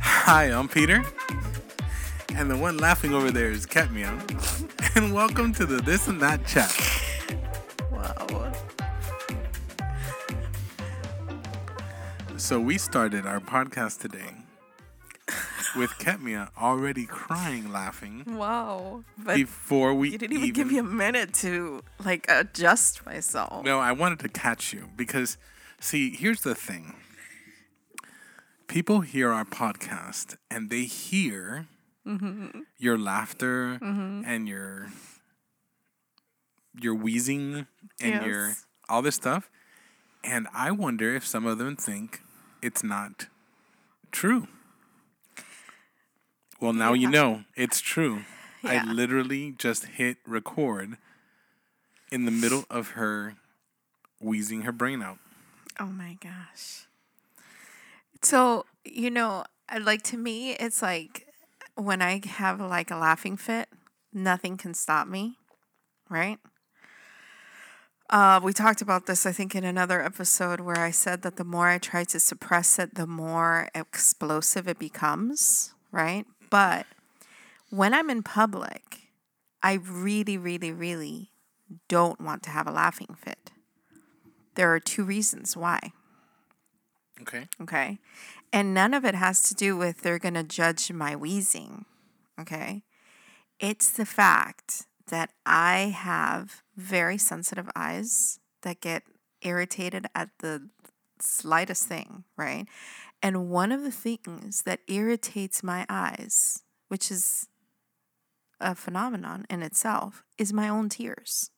Hi, I'm Peter. And the one laughing over there is Katmia. And welcome to the This and That Chat. Wow. So we started our podcast today with Katmia already crying laughing Wow. But before we you didn't even, give me a minute to like adjust myself. No, I wanted to catch you because, see, here's the thing. People hear our podcast and they hear Mm-hmm. your laughter and your your wheezing and your all this stuff, and I wonder if some of them think it's not true. Well, now you know it's true. Yeah. I literally just hit record in the middle of her wheezing her brain out. Oh my gosh. So, you know, like to me, it's like when I have like a laughing fit, nothing can stop me, right? Uh, we talked about this, I think, in another episode where I said that the more I try to suppress it, the more explosive it becomes, right? But when I'm in public, I really, really, really don't want to have a laughing fit. There are two reasons why. Okay. Okay. And none of it has to do with they're going to judge my wheezing. Okay. It's the fact that I have very sensitive eyes that get irritated at the slightest thing, right? And one of the things that irritates my eyes, which is a phenomenon in itself, is my own tears.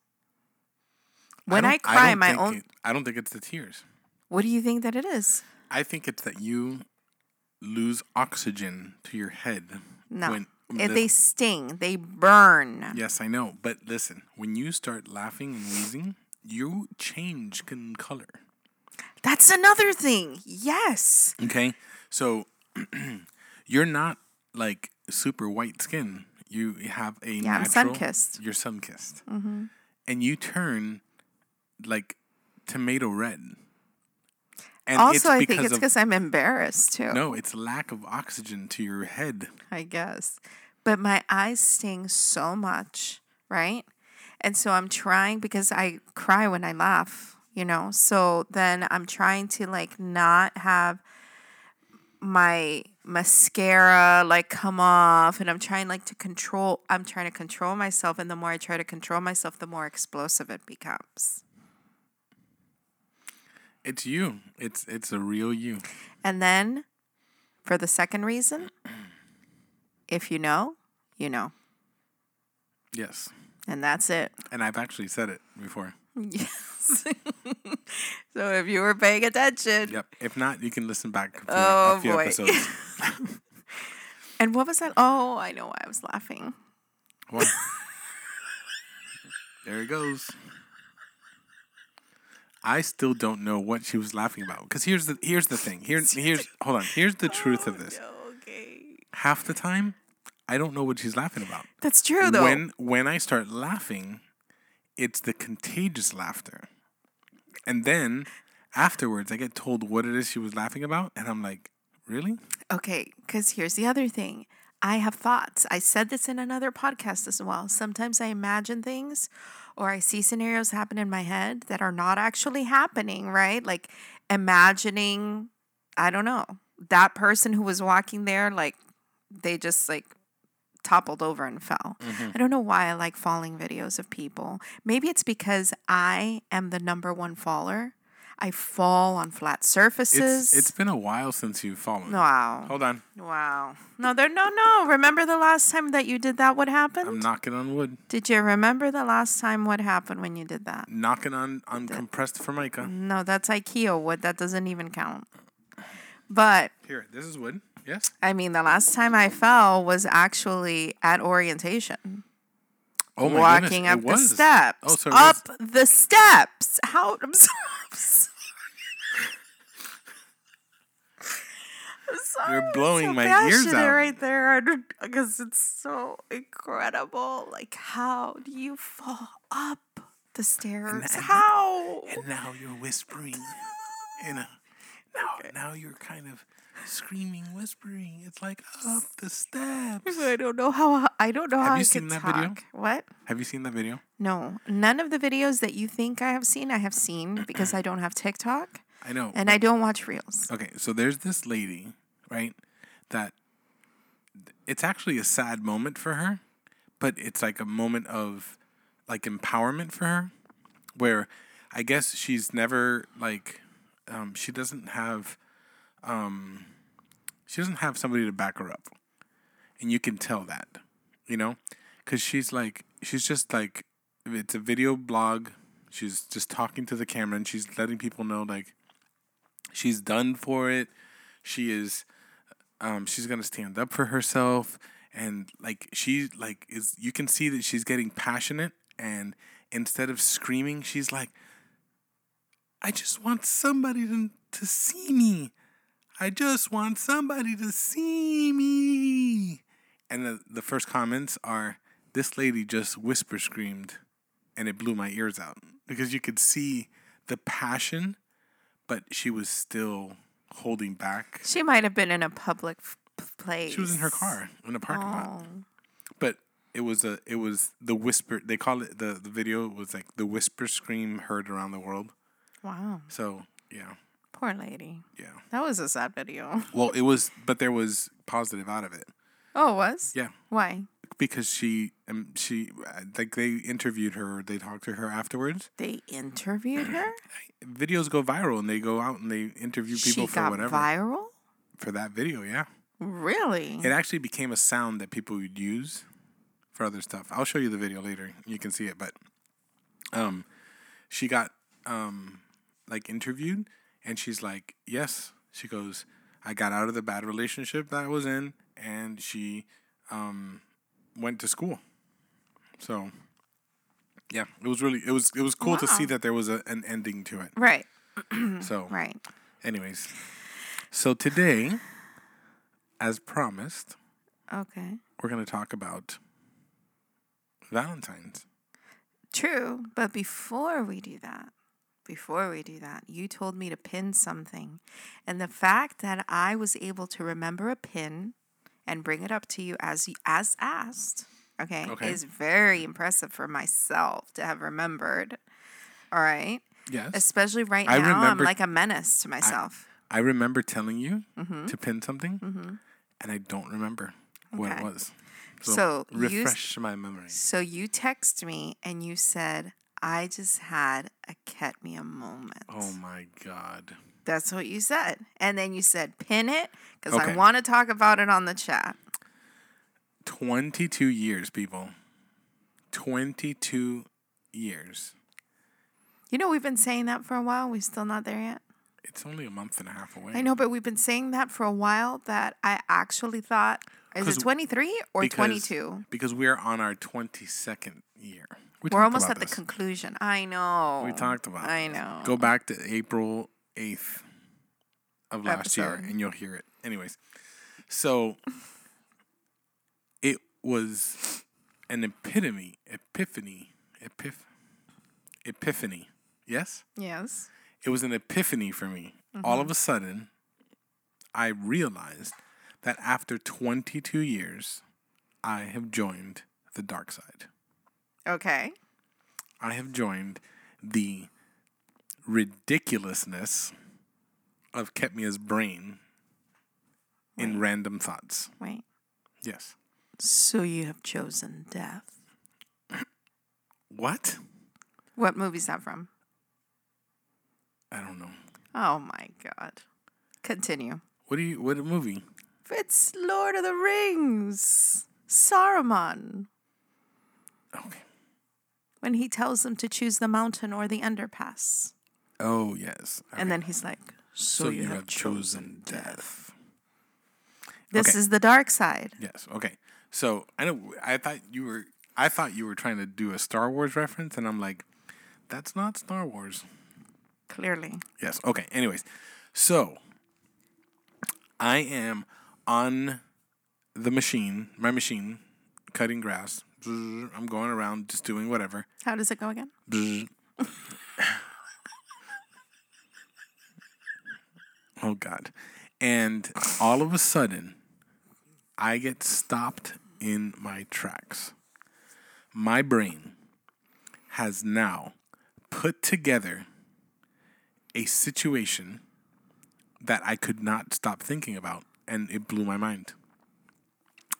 When I, don't- cry, don't my own. it- I don't think it's the tears. what do you think that it is? I think it's that you lose oxygen to your head. No. When, Eh, the- they sting. They burn. yes, I know. But listen, when you start laughing and wheezing, you change in color. That's another thing. Yes. Okay. So you're not like super white skin. You have a Yeah, I'm natural. sun-kissed. You're sun kissed. And you turn like tomato red. And also, I think it's because I'm embarrassed too. no, it's lack of oxygen to your head. I guess. But my eyes sting so much, right? And so I'm trying because I cry when I laugh, you know? So then I'm trying to like not have my mascara like come off and I'm trying like to control I'm trying to control myself and the more I try to control myself the more explosive it becomes. It's you. It's it's a real you. And then for the second reason, if you know, you know. Yes. And that's it. And I've actually said it before. Yes. so if you were paying attention. Yep. If not, you can listen back a few, Oh, a few boy. episodes. And what was that? Oh, I know why I was laughing. Well, there it goes. I still don't know what she was laughing about. Because here's the here's the thing. Here here's hold on. Here's the truth of oh, this. okay. Half the time, I don't know what she's laughing about. That's true though. When when I start laughing, it's the contagious laughter. And then afterwards I get told what it is she was laughing about, and I'm like, really? Okay, because here's the other thing. I have thoughts. I said this in another podcast as well. Sometimes I imagine things or I see scenarios happen in my head that are not actually happening, right? Like imagining, I don't know, that person who was walking there, like they just like toppled over and fell. Mm-hmm. I don't know why I like falling videos of people. Maybe it's because I am the number one faller. I fall on flat surfaces. It's it's been a while since you've fallen. wow. Hold on. Wow. No, there no no. Remember the last time that you did that what happened? I'm knocking on wood. did you remember the last time what happened when you did that? Knocking on on compressed formica. No, that's IKEA wood. That doesn't even count. But Here, this is wood. Yes. I mean, the last time I fell was actually at orientation. Oh my walking goodness, up the steps. Oh, so up was- the steps. How I'm so, I'm so- I'm sorry. You're blowing so my ears out. right there because it's so incredible. Like, how do you fall up the stairs? and- how? And now you're whispering in a now now you're kind of screaming, whispering. It's like up the steps. I don't know how I don't know Have how you I seen that talk. video? What? Have you seen that video? No, none of the videos that you think I have seen, I have seen because I don't have TikTok I know. and I don't watch reels. Okay, so there's this lady, right? That it's actually a sad moment for her, but it's like a moment of like empowerment for her, where I guess she's never like, um, she doesn't have, um, she doesn't have somebody to back her up, and you can tell that, you know, because she's like, she's just like, it's a video blog. She's just talking to the camera and she's letting people know like she's done for it. She is um she's to stand up for herself and like she like is you can see that she's getting passionate and instead of screaming she's like I just want somebody to to see me. I just want somebody to see me. And the, the first comments are this lady just whisper screamed and it blew my ears out because you could see the passion but she was still holding back. She might have been in a public place. She was in her car in a parking lot. Oh, But it was a it was the whisper they call it the the video was like the whisper scream heard around the world. wow. So, yeah. Poor lady. Yeah. That was a sad video. Well, it was but there was positive out of it. Oh, it was? Yeah. Why? Because she um she like they interviewed her, they talked to her afterwards. They interviewed her? Videos go viral and they go out and they interview people she for got whatever. viral? for that video, yeah. Really? It actually became a sound that people would use for other stuff. I'll show you the video later. You can see it, but um she got um like interviewed and she's like, "Yes." She goes, "I got out of the bad relationship that I was in and she um went to school." So yeah, it was really it was it was cool to see that there was a, an ending to it. right. So Right. anyways, so today as promised, Okay. we're going to talk about Valentine's. True. But before we do that, before we do that, you told me to pin something. And the fact that I was able to remember a pin and bring it up to you as as asked, okay, Okay. is very impressive for myself to have remembered. All right. Yes. Especially right I now, I'm like a menace to myself. I remember telling you to pin something, and I don't remember what it Mm-hmm. Was. So, So you refresh my memory. So you text me and you said, I just had a Ketmia moment. Oh my God. That's what you said. And then you said, pin it because Okay. I want to talk about it on the chat. 22 years, people. 22 years. You know, we've been saying that for a while. We're still not there yet. It's only a month and a half away. I know, but we've been saying that for a while that I actually thought, is 'Cause- it 23 or because- 22? Because we are on our 22nd year. We We're talked almost about at the this. conclusion. I know. We talked about I this. know. Go back to April 8th of last year and you'll hear it. Anyways, so it was an epitome, epiphany, epiph, epiphany. Yes? Yes. It was an epiphany for me. All of a sudden, I realized that after 22 years, I have joined the dark side. Okay. I have joined the ridiculousness of Ketmia's brain in random thoughts. Wait. Yes. So you have chosen death. What? What movie's that from? I don't know. Oh my god. Continue. What do you? What movie? It's Lord of the Rings. Saruman. Okay. When he tells them to choose the mountain or the underpass. Oh yes. And then he's like, So, so, you, have, chosen death. This Okay. is the dark side. Yes. Okay. So I know. I thought you were. I thought you were trying to do a Star Wars reference, and I'm like, that's not Star Wars. Clearly. Yes. Okay. Anyways, so I am on the machine, my machine, cutting grass. I'm going around just doing whatever. How does it go again? Oh God. And all of a sudden, I get stopped in my tracks. My brain has now put together a situation that I could not stop thinking about, and it blew my mind.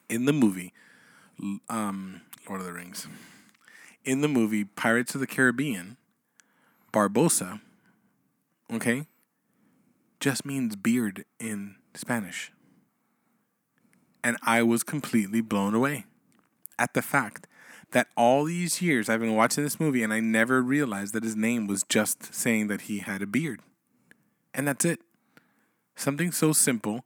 In the movie, um, Lord of the Rings, in the movie Pirates of the Caribbean, Barbossa, okay, just means beard in Spanish. And I was completely blown away at the fact that all these years I've been watching this movie and I never realized that his name was just saying that he had a beard. And that's it. Something so simple,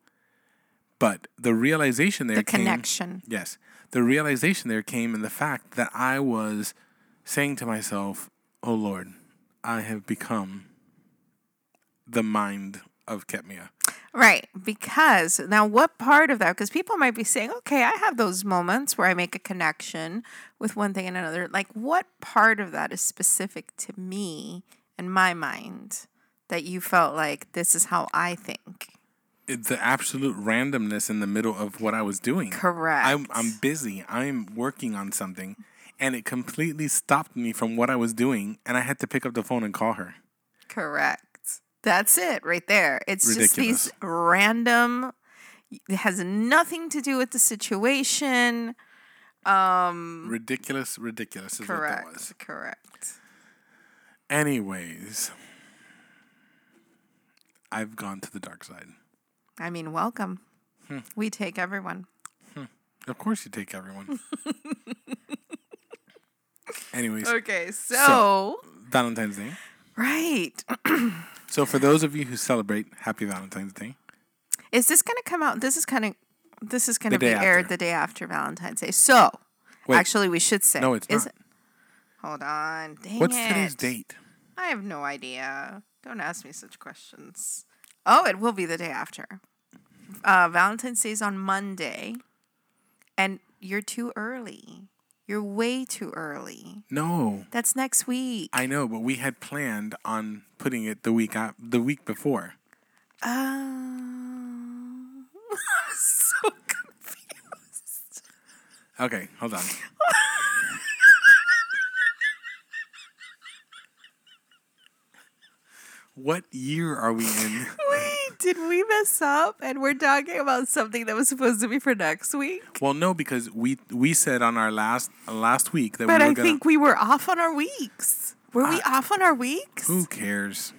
but the realization there came. The came, connection. Yes. The realization there came in the fact that I was saying to myself, Oh Lord, I have become the mind of Ketmia. Right. Because now, what part of that? Because people might be saying, okay, I have those moments where I make a connection with one thing and another. Like, what part of that is specific to me and my mind that you felt like this is how I think? It's the absolute randomness in the middle of what I was doing. Correct. I'm, I'm busy. I'm working on something. And it completely stopped me from what I was doing. And I had to pick up the phone and call her. Correct. That's it right there. It's just these random, it has nothing to do with the situation. Um, Ridiculous, ridiculous is what that was. correct. Correct. Anyways, I've gone to the dark side. I mean, welcome. Hmm. We take everyone. Of course, you take everyone. Anyways, Okay, so, Valentine's Day. right. So, for those of you who celebrate, happy Valentine's Day. Is this going to come out? This is kind of this is going to be aired after. the day after Valentine's Day. So, Wait. actually, we should say No, it's is not. it? Hold on. Dang What's it. today's date? I have no idea. Don't ask me such questions. Oh, it will be the day after. Uh, Valentine's Day is on Monday, and you're too early. You're way too early. No, That's next week. I know, but we had planned on putting it the week af- the week before. Um, I'm so confused. Okay, hold on. what year are we in? Wait, did we mess up? And we're talking about something that was supposed to be for next week. Well, no, because we we said on our last last week that But we were I gonna. But I think we were off on our weeks. Were we off on our weeks? who cares?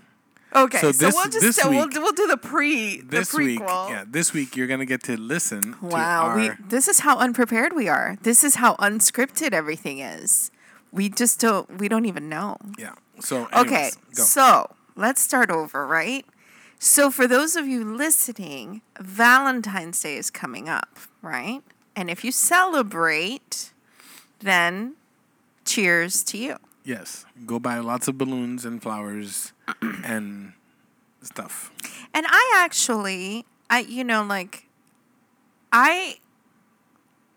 Okay, So so, this- we'll just this so we'll, we'll do the pre the This prequel. week, yeah, this week you're gonna get to listen. Wow, to we this is how unprepared we are. This is how unscripted everything is. We just don't we don't even know. yeah. So Okay, go. so let's start over, right? So for those of you listening, Valentine's Day is coming up, right? And if you celebrate, then cheers to you. yes, go buy lots of balloons and flowers and stuff. And I actually, I you know, like, I,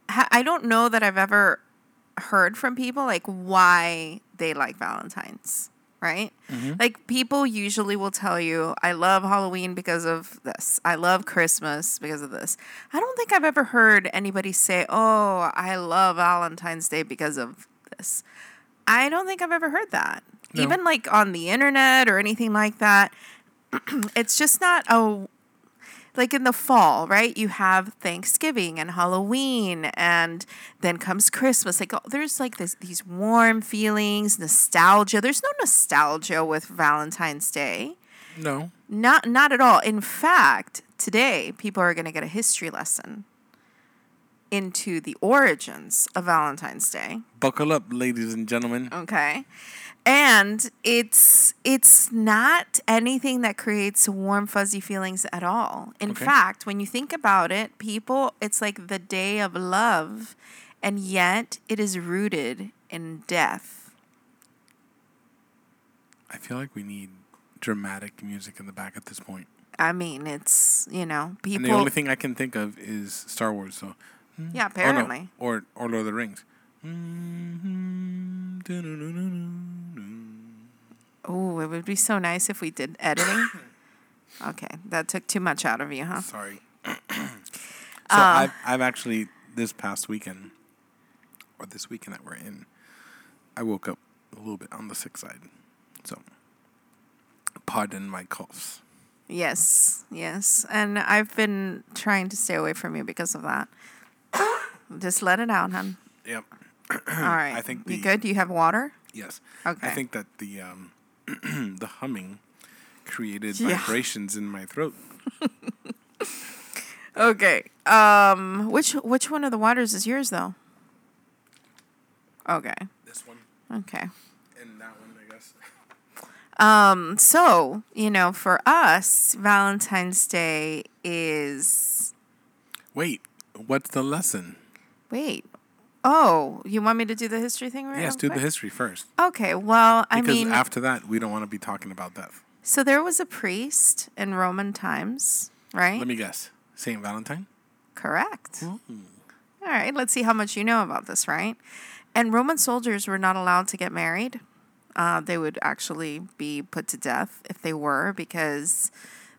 I don't know that I've ever heard from people like why they like Valentine's, right? Mm-hmm. Like people usually will tell you, I love Halloween because of this. I love Christmas because of this. I don't think I've ever heard anybody say, "Oh, I love Valentine's Day because of this." I don't think I've ever heard that. No. Even like on the internet or anything like that. it's just not a like in the fall, right? You have Thanksgiving and Halloween, and then comes Christmas. Like oh, there's like this these warm feelings, nostalgia. There's no nostalgia with Valentine's Day. No, Not not at all. In fact, today people are going to get a history lesson into the origins of Valentine's Day. buckle up, ladies and gentlemen. Okay. And it's it's not anything that creates warm fuzzy feelings at all. In Okay. fact, when you think about it, people it's like the day of love and yet it is rooted in death. I feel like we need dramatic music in the back at this point. I mean, it's, you know, And people the only thing I can think of is Star Wars. So, hmm, Yeah, oh, no, apparently. or or Lord of the Rings. Oh, it would be so nice if we did editing. Okay, that took too much out of you, huh? Sorry. so uh, I've I've actually this past weekend, or this weekend that we're in, I woke up a little bit on the sick side. So, pardon my coughs. Yes, yes. And I've been trying to stay away from you because of that. Just let it out, hon. Yep. All right. I think you the- good? Do you have water? Yes. Okay. I think that the um, the humming created Yeah. vibrations in my throat. Okay. Um which which one of the waters is yours though? Okay. This one Okay. and that one, I guess. Um so, you know, for us, Valentine's Day is Wait, what's the lesson? wait. Oh, you want me to do the history thing right? yes, do the history first. Okay, well, I mean Because mean after that, we don't want to be talking about death. so there was a priest in Roman times, right? Let me guess. Saint Valentine. Correct. All right, let's see how much you know about this, right? And Roman soldiers were not allowed to get married. Uh, they would actually be put to death if they were, because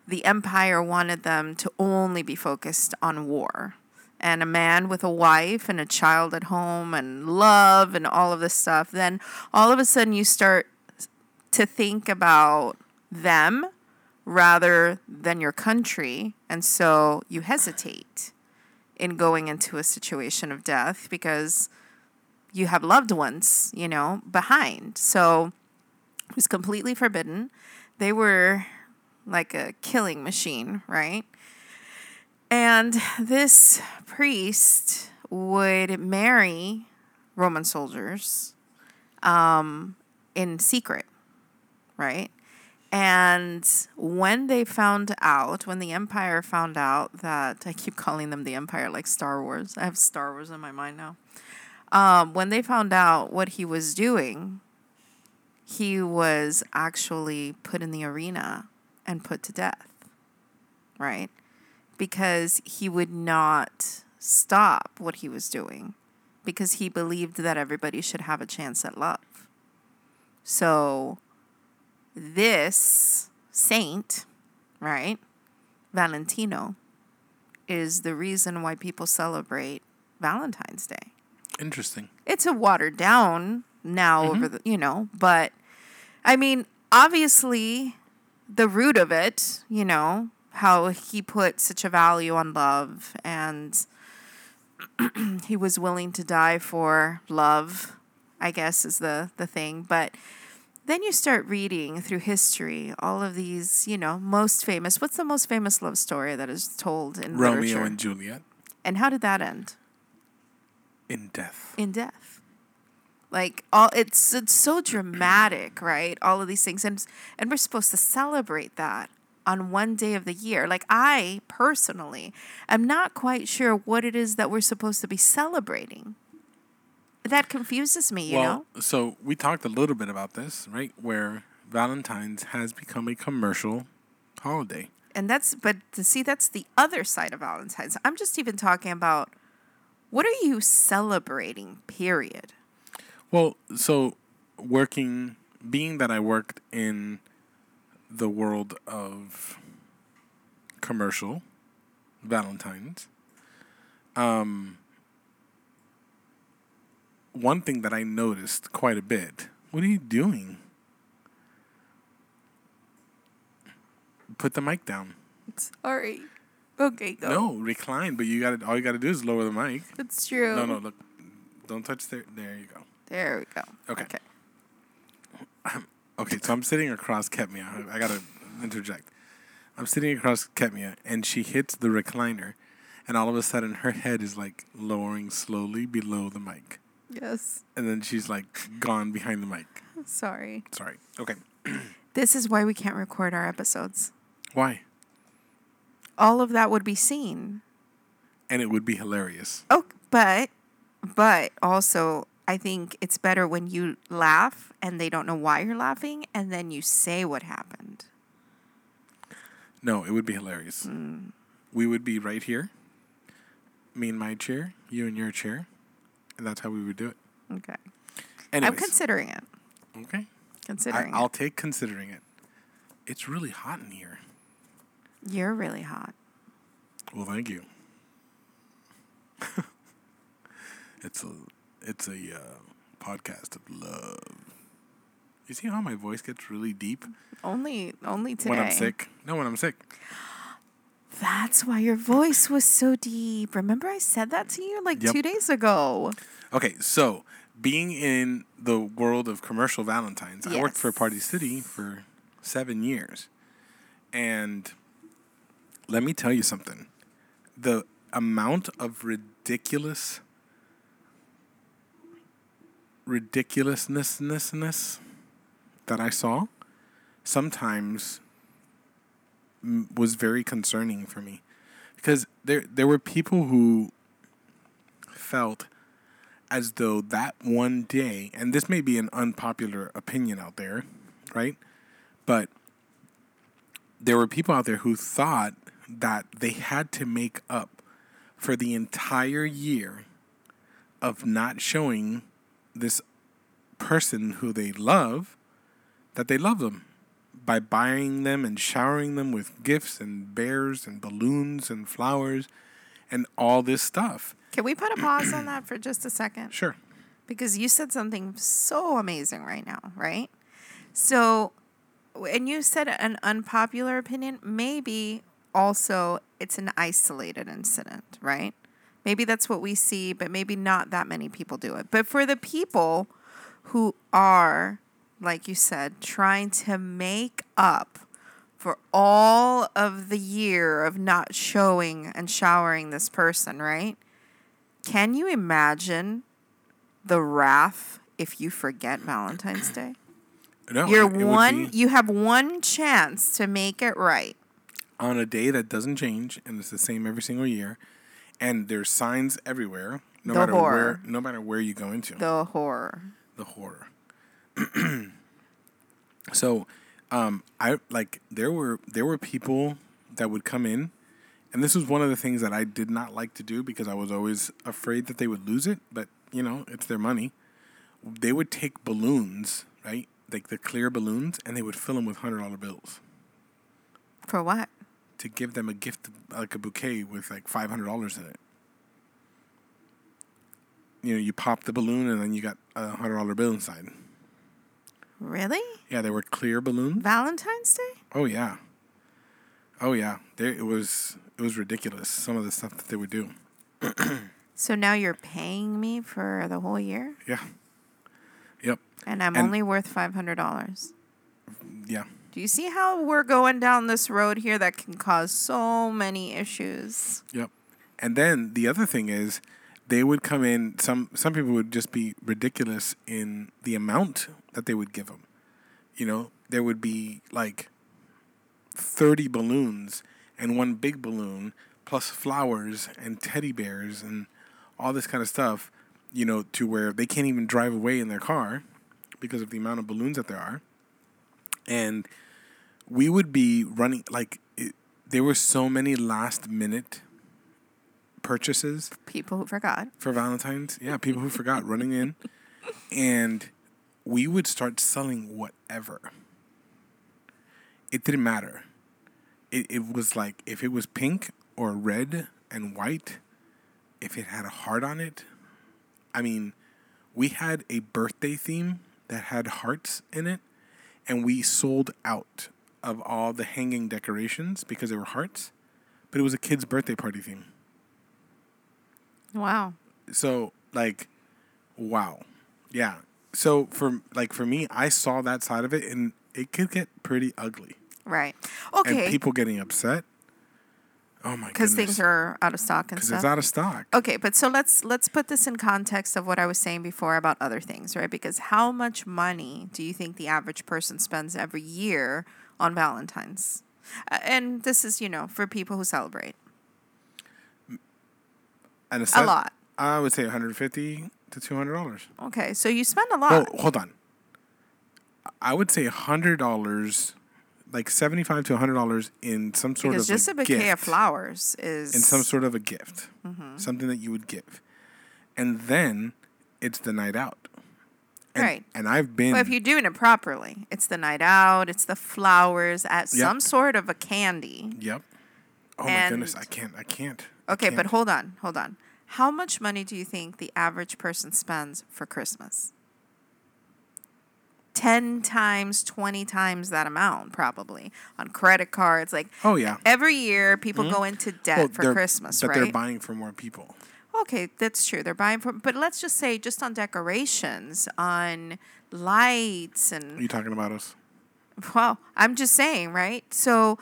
the empire wanted them to only be focused on war. And a man with a wife and a child at home and love and all of this stuff, then all of a sudden you start to think about them rather than your country. And so you hesitate in going into a situation of death because you have loved ones, you know, behind. So it was completely forbidden. They were like a killing machine, right? And this priest would marry Roman soldiers um, in secret, right? And when they found out, when the Empire found out that I keep calling them the Empire like Star Wars, I have Star Wars in my mind now. Um, when they found out what he was doing, he was actually put in the arena and put to death, right? Because he would not stop what he was doing because he believed that everybody should have a chance at love. So, this saint, right, Valentino, is the reason why people celebrate Valentine's Day. Interesting. It's a watered down now over mm-hmm. the, you know, but I mean, obviously, the root of it, you know, how he put such a value on love and he was willing to die for love, I guess is the the thing, but then you start reading through history all of these, you know, most famous. What's the most famous love story that is told in Romeo literature? and Juliet and how did that end? in death. in death. Like all it's it's so dramatic, right? All of these things and and we're supposed to celebrate that on one day of the year. Like I personally am not quite sure what it is that we're supposed to be celebrating. That confuses me, you well, know? so we talked a little bit about this, right? Where Valentine's has become a commercial holiday. And that's but to see that's the other side of Valentine's. I'm just even talking about what are you celebrating, period? Well, so working, being that I worked in the world of commercial Valentine's, um, one thing that I noticed quite a bit. What are you doing? Put the mic down. Sorry. Okay, go. No, recline. But you got to All you got to do is lower the mic. That's true. No, no, look. Don't touch there. There you go. There we go. Okay. okay. Okay, so I'm sitting across Ketmia. I gotta interject. I'm sitting across Ketmia, and she hits the recliner, and all of a sudden her head is like lowering slowly below the mic, Yes. and then she's like gone behind the mic. Sorry. Sorry. Okay. This is why we can't record our episodes. Why? All of that would be seen. And it would be hilarious. Oh, but but also I think it's better when you laugh and they don't know why you're laughing and then you say what happened. No, it would be hilarious. Mm. We would be right here, me in my chair, you in your chair, and that's how we would do it. Okay. Anyways, I'm considering it. okay. I, Considering I'll it. take considering it. It's really hot in here. You're really hot. Well, thank you. it's a it's a uh, podcast of love. You see how my voice gets really deep Only only today. when I'm sick? No, when I'm sick. That's why your voice was so deep. Remember I said that to you like Yep. 2 days ago. Okay, so being in the world of commercial Valentines, I worked for Party City for seven years. And let me tell you something. The amount of ridiculous ridiculousness that I saw sometimes was very concerning for me because there there were people who felt as though that one day, and this may be an unpopular opinion out there, right? But there were people out there who thought that they had to make up for the entire year of not showing this person who they love that they love them by buying them and showering them with gifts and bears and balloons and flowers and all this stuff. Can we put a pause on that for just a second? Sure. because you said something so amazing right now, right? So, and you said an unpopular opinion, maybe also it's an isolated incident, right? Maybe that's what we see, but maybe not that many people do it. But for the people who are, like you said, trying to make up for all of the year of not showing and showering this person, right? Can you imagine the wrath if you forget Valentine's Day? No, You're one you have one chance to make it right. on a day that doesn't change and it's the same every single year, and there's signs everywhere. No The matter horror. where, no matter where you go into The horror. the horror. so, um, I like there were there were people that would come in, and this was one of the things that I did not like to do because I was always afraid that they would lose it. But you know, it's their money. They would take balloons, right, like the clear balloons, and they would fill them with hundred dollar bills For what? To give them a gift, like a bouquet with like five hundred dollars in it. You know, you pop the balloon, and then you got a hundred dollar bill inside. Really? Yeah, they were clear balloons. Valentine's Day? Oh yeah. Oh yeah. There it was it was ridiculous some of the stuff that they would do. So now you're paying me for the whole year? Yeah. Yep. And I'm And- only worth five hundred dollars. Yeah. Do you see how we're going down this road here that can cause so many issues? Yep. And then the other thing is they would come in some some people would just be ridiculous in the amount that they would give them. You know, there would be like 30 balloons and one big balloon plus flowers and teddy bears and all this kind of stuff, you know, to where they can't even drive away in their car because of the amount of balloons that there are. And we would be running like it, there were so many last minute purchases People who forgot. for Valentine's. Yeah, people who forgot running in, and we would start selling whatever. It didn't matter. It it was like if it was pink or red and white, if it had a heart on it. I mean, we had a birthday theme that had hearts in it, and we sold out of all the hanging decorations because they were hearts. But it was a kid's birthday party theme Wow. so like wow yeah so for like for me i saw that side of it and it could get pretty ugly Right. and Okay. people getting upset oh my Because things are out of stock and stuff. because it's out of stock Okay, but so let's let's put this in context of what I was saying before about other things, right? Because how much money do you think the average person spends every year on Valentine's? And this is, you know, for people who celebrate and a lot. i would say 150 to 200 dollars Okay, so you spend a lot. hold on i would say 100 dollars like 75 to 100 dollars in some sort because of just a a bouquet of gift. flowers is in some sort of a gift, Mm-hmm. something that you would give, and then it's the night out. And, Right. And I've been. Well, if you're doing it properly, it's the night out, it's the flowers, at Yep. some sort of a candy. Yep. Oh my goodness, I can't. I can't. Okay, but can't. hold on, hold on. How much money do you think the average person spends for Christmas? 10 times, 20 times that amount, probably on credit cards. Like, Oh yeah. every year people mm-hmm. go into debt Well, for Christmas, but right? they're buying for more people. Okay, that's true. They're buying from, but let's just say just on decorations, on lights, and Are you talking about us? well, I'm just saying, right? So,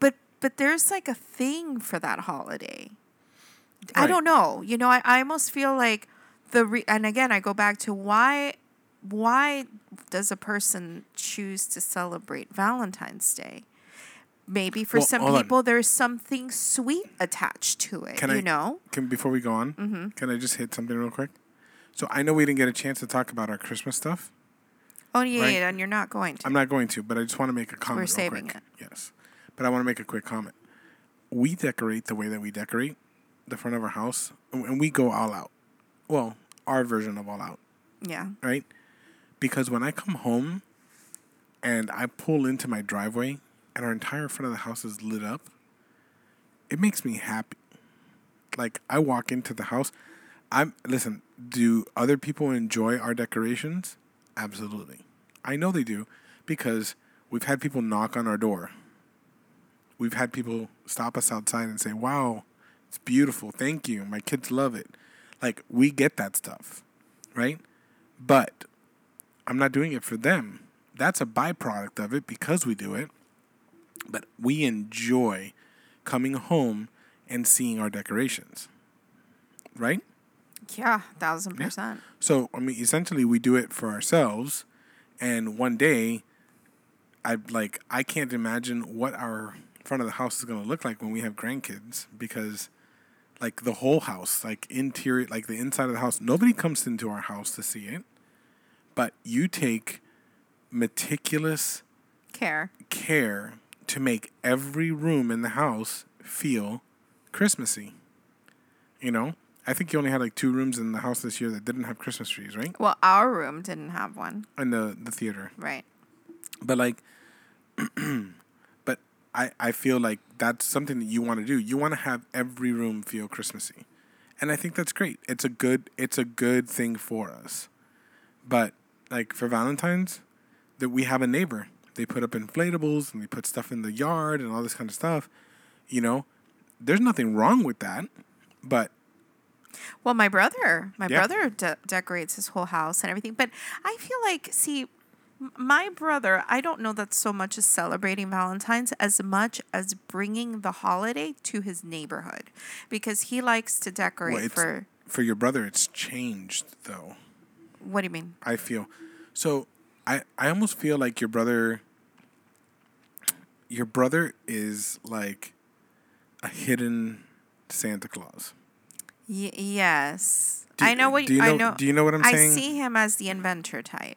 but but there's like a thing for that holiday. I don't know. You know, I, I almost feel like the re- and again I go back to why why does a person choose to celebrate Valentine's Day? Maybe for Well, some hold on. people there's something sweet attached to it. Can you I- know? Can before we go on, Mm-hmm. can I just hit something real quick? So I know we didn't get a chance to talk about our Christmas stuff. Oh yeah, Right. yeah, and you're not going to. I'm not going to, but I just want to make a comment. real saving quick. it. Yes, but I want to make a quick comment. We decorate the way that we decorate the front of our house, and we go all out. Well, our version of all out, yeah. right? Because when I come home and I pull into my driveway and our entire front of the house is lit up, it makes me happy. Like I walk into the house, I'm listen, do other people enjoy our decorations? Absolutely. I know they do because we've had people knock on our door. We've had people stop us outside and say, "Wow, it's beautiful. Thank you. My kids love it." Like we get that stuff, right? But I'm not doing it for them. That's a byproduct of it because we do it. But we enjoy coming home and seeing our decorations. Right? Yeah, thousand percent. So, I mean, essentially, we do it for ourselves. And one day, I like, I can't imagine what our front of the house is going to look like when we have grandkids because, like, the whole house, like, interior, like, the inside of the house, nobody comes into our house to see it. But you take meticulous Care. care to make every room in the house feel Christmassy. You know, I think you only had like two rooms in the house this year that didn't have Christmas trees, right? Well, our room didn't have one. In the the theater, Right. but like, but I I feel like that's something that you want to do. You want to have every room feel Christmassy, and I think that's great. It's a good it's a good thing for us. But like for Valentine's, that we have a neighbor. They put up inflatables and they put stuff in the yard and all this kind of stuff. You know, there's nothing wrong with that, but Well, my brother, my Yeah. brother de- decorates his whole house and everything. But I feel like, see, my brother, I don't know that so much as celebrating Valentine's as much as bringing the holiday to his neighborhood because he likes to decorate well, for. for your brother, it's changed though. What do you mean? I feel so. I I almost feel like your brother. Your brother is like a hidden Santa Claus. Y- yes, Do- I know what do you I know- know. do you know what I'm saying? I see him as the inventor type.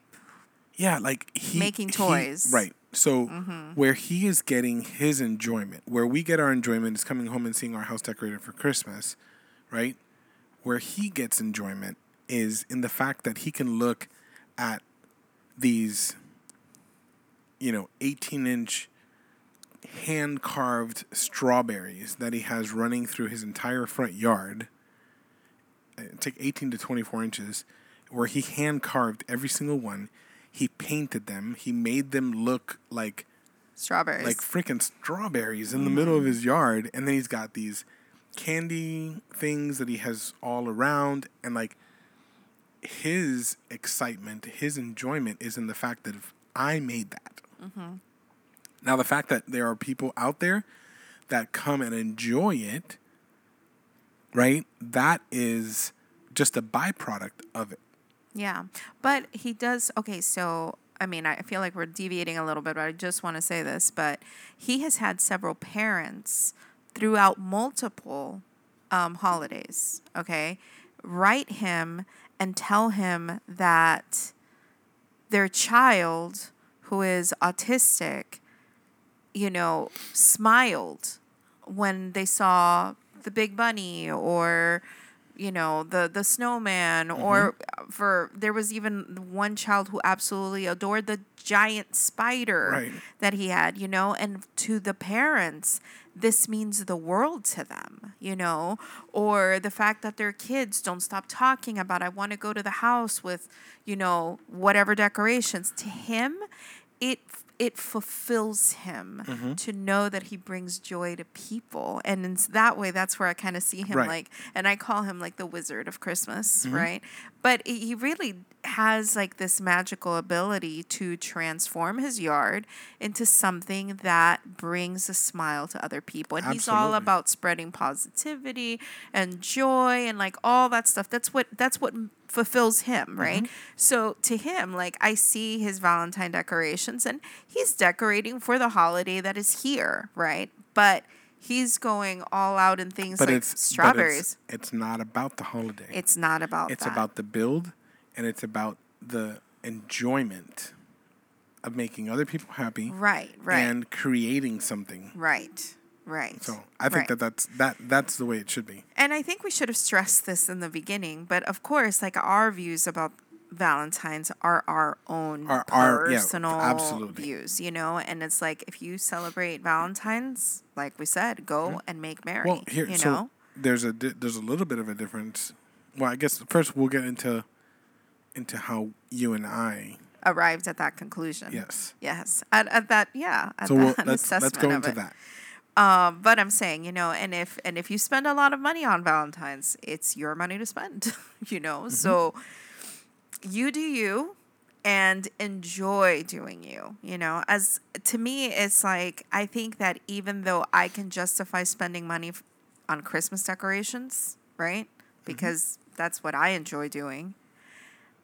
Yeah, like he Making he- toys. Mm-hmm. right? So where he is getting his enjoyment, where we get our enjoyment is coming home and seeing our house decorated for Christmas, right? Where he gets enjoyment is in the fact that he can look at these, you know, eighteen inch hand carved strawberries that he has running through his entire front yard. Uh, Take 18 to 24 inches, where he hand carved every single one. He painted them. He made them look like Strawberries. like freaking strawberries in the middle of his yard. And then he's got these candy things that he has all around. And like his excitement, his enjoyment is in the fact that if I made that. Now, the fact that there are people out there that come and enjoy it, right? That is just a byproduct of it. Yeah. But he does okay, so I mean, I feel like we're deviating a little bit, but I just want to say this, but he has had several parents throughout multiple um, holidays, okay? Write him and tell him that their child who is autistic, you know, smiled when they saw the big bunny or you know the the snowman mm-hmm. or for there was even one child who absolutely adored the giant spider Right. that he had you know and to the parents this means the world to them, you know, or the fact that their kids don't stop talking about, I want to go to the house with, you know, whatever decorations. To him, it it fulfills him Mm-hmm. to know that he brings joy to people and in that way that's where i kind of see him Right. like and i call him like the wizard of christmas Mm-hmm. right but he he really has like this magical ability to transform his yard into something that brings a smile to other people and he's all about spreading positivity and joy and like all that stuff that's what that's what fulfills him right mm-hmm. so to him like i see his valentine decorations and he's decorating for the holiday that is here right but he's going all out in things But like it's but strawberries it's, it's not about the holiday. it's, not about it's that. about the build and it's about the enjoyment of making other people happy right right and creating something. right right So I think right. that that's that that's the way it should be. And I think we should have stressed this in the beginning, but of course, like our views about Valentine's are our own Are- are- yeah, personal views, you know. And it's like if you celebrate Valentine's, like we said, go mm-hmm. and make merry. Well, here you so know, there's a di- there's a little bit of a difference. Well, I guess first we'll get into into how you and I arrived at that conclusion. yes. Yes. At, at that, yeah. At So we'll, that let's let's assessment go into that. Um, but I'm saying, you know, and if and if you spend a lot of money on Valentine's, it's your money to spend, you know. Mm-hmm. So you do you and enjoy doing you, you know. As to me it's like I think that even though I can justify spending money on Christmas decorations, right? Mm-hmm. Because that's what I enjoy doing.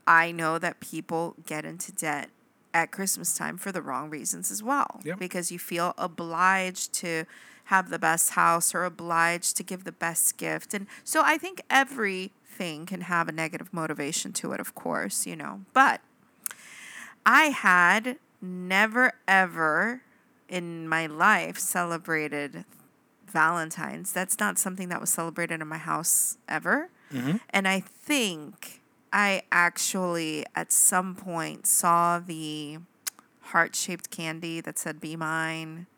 I know that people get into debt at Christmas time for the wrong reasons as well. Yep. Because you feel obliged to have the best house or obliged to give the best gift. And so I think everything can have a negative motivation to it, of course, you know. But I had never ever in my life celebrated Valentine's. That's not something that was celebrated in my house ever. Mm-hmm. And I think I actually at some point saw the heart shaped candy that said be mine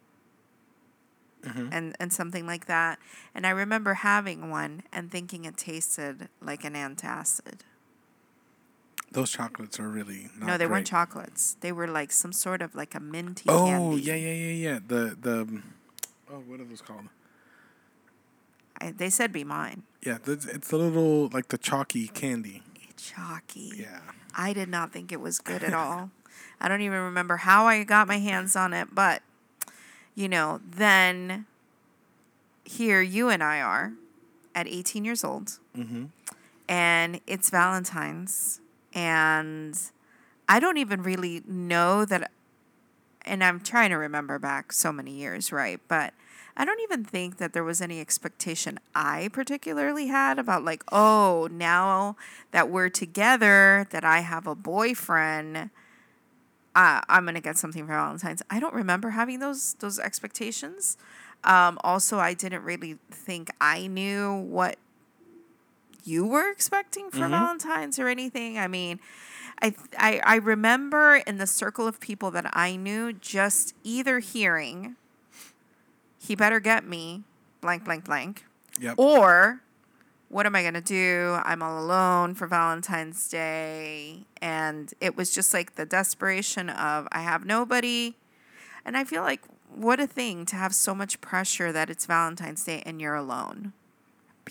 mm-hmm. and, and something like that. And I remember having one and thinking it tasted like an antacid. Those chocolates are really not no, they weren't chocolates. They were like some sort of like a minty Oh candy. yeah yeah yeah yeah the the um, oh what are those called? I, they said be mine. Yeah, it's, it's the little like the chalky candy. Chalky. Yeah. I did not think it was good at all. I don't even remember how I got my hands on it, but you know, then here you and I are at 18 years old, Mm-hmm. and it's Valentine's, and I don't even really know that. And I'm trying to remember back so many years, right? But I don't even think that there was any expectation I particularly had about, like, oh, now that we're together, that I have a boyfriend, uh, I'm gonna get something for Valentine's. I don't remember having those those expectations. Um, also, I didn't really think I knew what you were expecting for Valentine's or anything. I mean, I, I I remember in the circle of people that I knew just either hearing, "He better get me," blank blank blank, Yep. or what am I going to do? I'm all alone for Valentine's Day. And it was just like the desperation of, I have nobody. And I feel like, what a thing to have so much pressure that it's Valentine's Day and you're alone.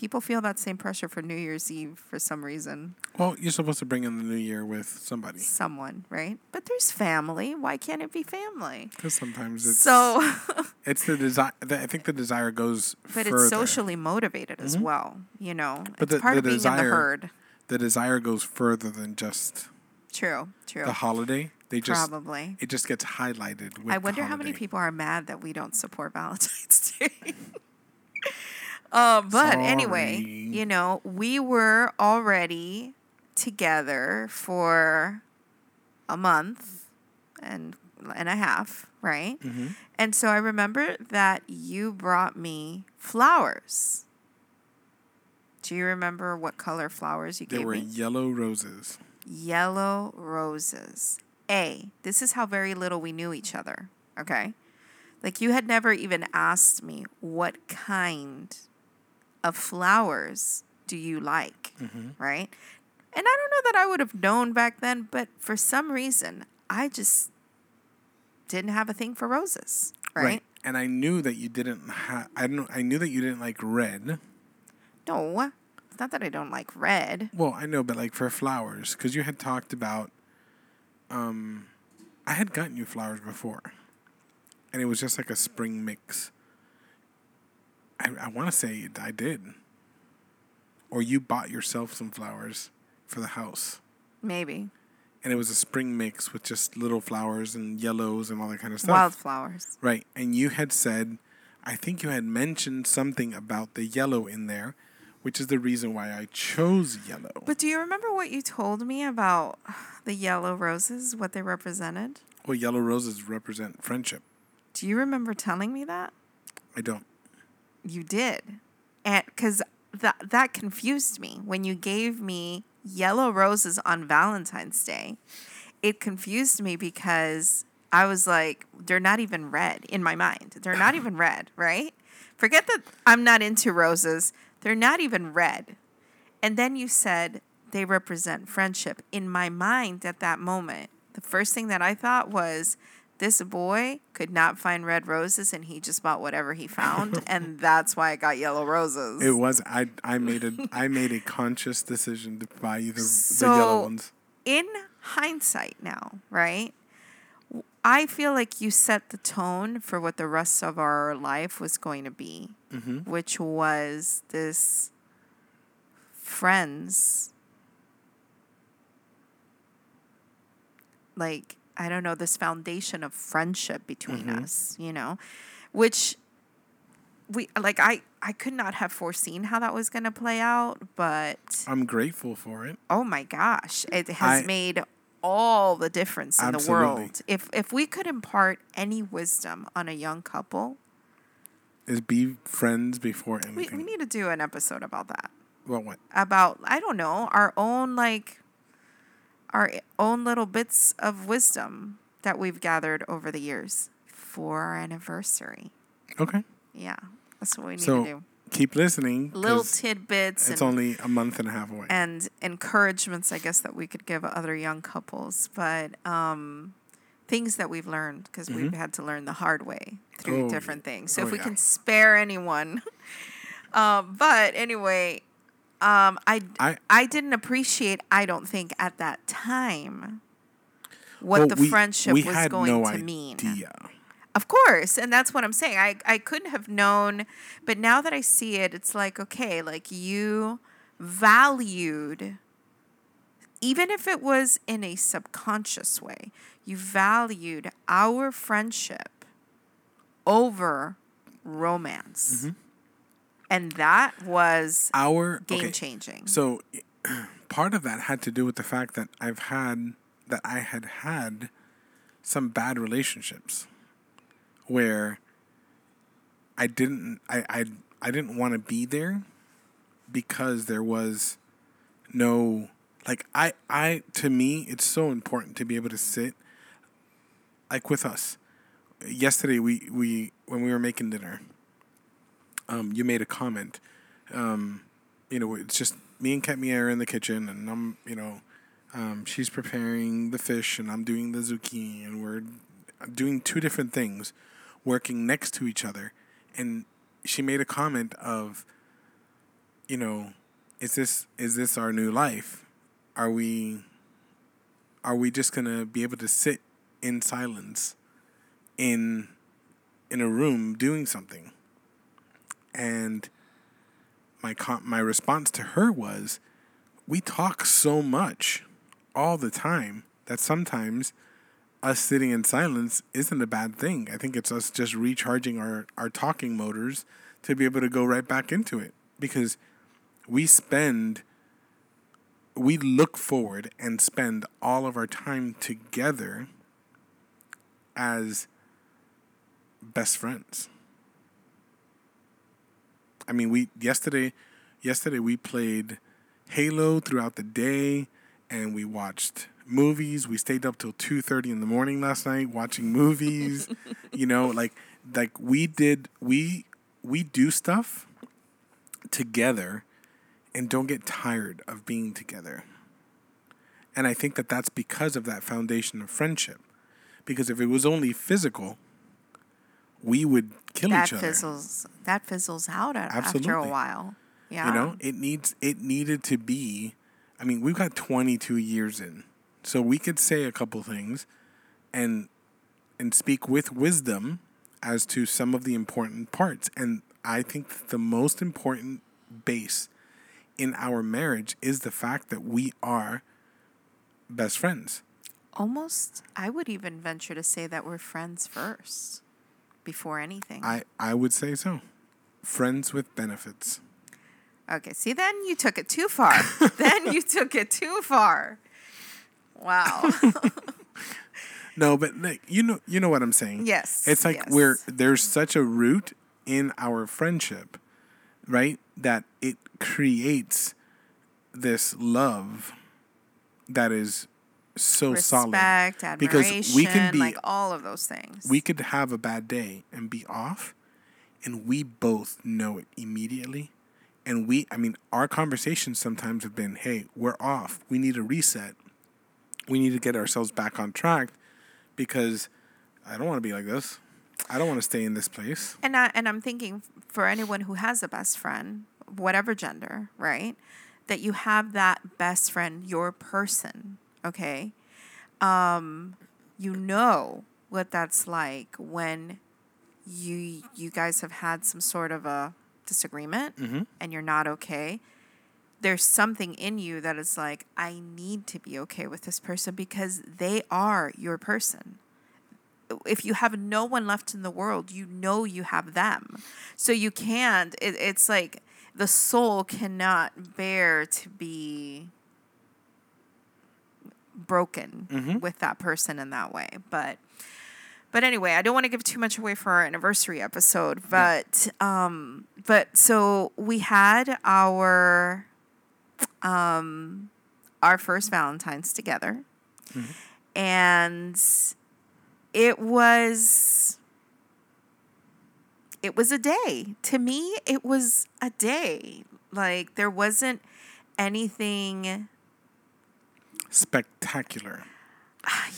People feel that same pressure for New Year's Eve for some reason. Well, you're supposed to bring in the new year with somebody Someone, right? But there's family. Why can't it be family? because sometimes it's So, it's the desire. I think the desire goes but further. it's socially motivated as mm-hmm. well. You know, But it's the- part the of being in the desire- herd. The desire goes further than just True, true. the holiday. They just Probably. it just gets highlighted. With I wonder how many people are mad that we don't support Valentine's Day. Uh, but anyway, you know, we were already together for a month and and a half, right? Mm-hmm. And so I remember that you brought me flowers. Do you remember what color flowers you There gave were yellow roses. yellow roses. A, this is how very little we knew each other. Okay. Like you had never even asked me what kind of flowers do you like, right? And I don't know that I would have known back then, but for some reason, I just didn't have a thing for roses, right? And I knew that you didn't have. I don't. I knew that you didn't like red. No, it's not that I don't like red. Well, I know, but like for flowers, because you had talked about. Um, I had gotten you flowers before, and it was just like a spring mix. I I want to say I did. Or you bought yourself some flowers for the house, Maybe and it was a spring mix with just little flowers and yellows and all that kind of stuff. wildflowers. Right. And you had said, I think you had mentioned something about the yellow in there, which is the reason why I chose yellow. But do you remember what you told me about the yellow roses, what they represented? well, yellow roses represent friendship. Do you remember telling me that? I don't. You did. And because that, that confused me when you gave me yellow roses on Valentine's Day. It confused me because I was like, they're not even red in my mind. They're not even red, right? Forget that I'm not into roses. They're not even red. And then you said they represent friendship. In my mind at that moment, the first thing that I thought was this boy could not find red roses and he just bought whatever he found and that's why I got yellow roses. It was I. I made a. I made a conscious decision to buy you the, the yellow ones. in hindsight now, right? I feel like you set the tone for what the rest of our life was going to be, mm-hmm. which was this friends, like, I don't know, this foundation of friendship between mm-hmm. us, you know, which we like I I could not have foreseen how that was going to play out, but I'm grateful for it. oh my gosh, it has I- made all the difference in the world. If if we could impart any wisdom on a young couple, Is be friends before we, anything. we need to do an episode about that. well, what? About I don't know, our own like our own little bits of wisdom that we've gathered over the years for our anniversary. Okay. Yeah. That's what we need So to do. keep listening. Little tidbits It's and only a month and a half away. and encouragements, I guess, that we could give other young couples, but um, things that we've learned because we've had to learn the hard way through Mm-hmm. Oh, different things. So oh, if we yeah. can spare anyone, um, but anyway, um, I, I- I didn't appreciate. I don't think at that time what Well, the we- friendship we was going no to mean. Of course, and that's what I'm saying. I I couldn't have known, but now that I see it, it's like okay, like you valued even if it was in a subconscious way, you valued our friendship over romance. And that was Our game okay, changing. So part of that had to do with the fact that I've had that I had had some bad relationships where I didn't I I, I didn't want to be there because there was no like I I to me it's so important to be able to sit like with us. Yesterday we we when we were making dinner um you made a comment um you know, it's just me and Ketmia are in the kitchen, and I'm, you know, um, she's preparing the fish, and I'm doing the zucchini, and we're doing two different things, working next to each other. And she made a comment of, you know, is this is this our new life? Are we are we just gonna be able to sit in silence in in a room doing something? And my com- my response to her was, we talk so much all the time that sometimes us sitting in silence isn't a bad thing. I think it's us just recharging our, our talking motors to be able to go right back into it because we spend we look forward and spend all of our time together as best friends. I mean, we yesterday, yesterday we played Halo throughout the day, and we watched movies. We stayed up till two thirty in the morning last night watching movies. you know, like like we did we we do stuff together and don't get tired of being together. And I think that that's because of that foundation of friendship. Because if it was only physical, we would kill that each other. fizzles that fizzles out after a while. Yeah. You know, it needs it needed to be. I mean, we've got 22 years in, so we could say a couple things, and and speak with wisdom as to some of the important parts. And I think the most important base in our marriage is the fact that we are best friends. Almost I would even venture to say that we're friends first before anything. I I would say so. Friends with benefits. Okay, see, then you took it too far. then you took it too far. Wow. No, but like, you know, you know what I'm saying. Yes, It's like yes. we're there's such a root in our friendship, right? That it creates this love that is so solid. Respect, admiration, Because we can be- like all of those things. We could have a bad day and be off, and we both know it immediately. And we, I mean, our conversations sometimes have been, "Hey, we're off. We need a reset. We need to get ourselves back on track because I don't want to be like this. I don't want to stay in this place." and I, and I'm thinking for anyone who has a best friend, whatever gender, right? That you have that best friend, your person, okay? Um, you know what that's like when you you guys have had some sort of a disagreement and you're not okay. There's something in you that is like, I need to be okay with this person because they are your person if you have no one left in the world, you know you have them. So you can't, it, it's like the soul cannot bear to be broken with that person in that way. But, but anyway, I don't want to give too much away for our anniversary episode, but, um, but so we had our, um, our first Valentine's together. And it was it was a day. To me it was a day. Like there wasn't anything Spectacular.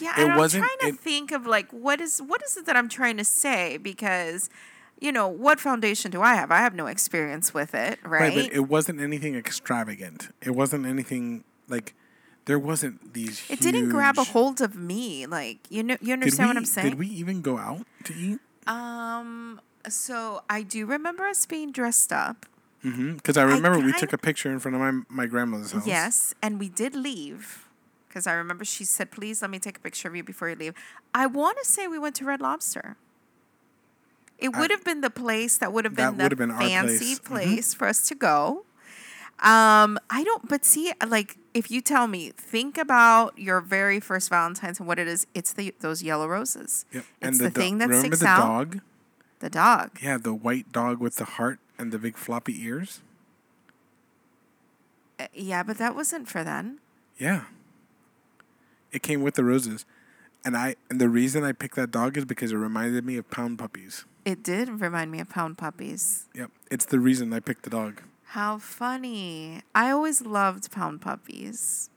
yeah It and i'm trying to it- think of like what is what is it that i'm trying to say because you know what foundation do i have i have no experience with it right, Right, but it wasn't anything extravagant. It wasn't anything like there wasn't these. it didn't grab a hold of me like you know you understand what i'm saying Did we even go out to eat? um so i do remember us being dressed up Because I remember we kind- took a picture in front of my my grandmother's house. Yes, and we did leave because I remember she said, "Please let me take a picture of you before you leave." I want to say we went to Red Lobster. It would have been the place that would have been the been fancy place. Mhm. for us to go. Um, I don't, but see, like, if you tell me, think about your very first Valentine's and what it is. It's the those yellow roses. Yep. It's and the, do- thing that remember sticks the out. dog? The dog. Yeah, the white dog with the heart and the big floppy ears. Uh, Yeah, but that wasn't for then. Yeah. It came with the roses. And I and the reason I picked that dog is because it reminded me of pound puppies. It did remind me of pound puppies. Yep. It's the reason I picked the dog. How funny. I always loved pound puppies.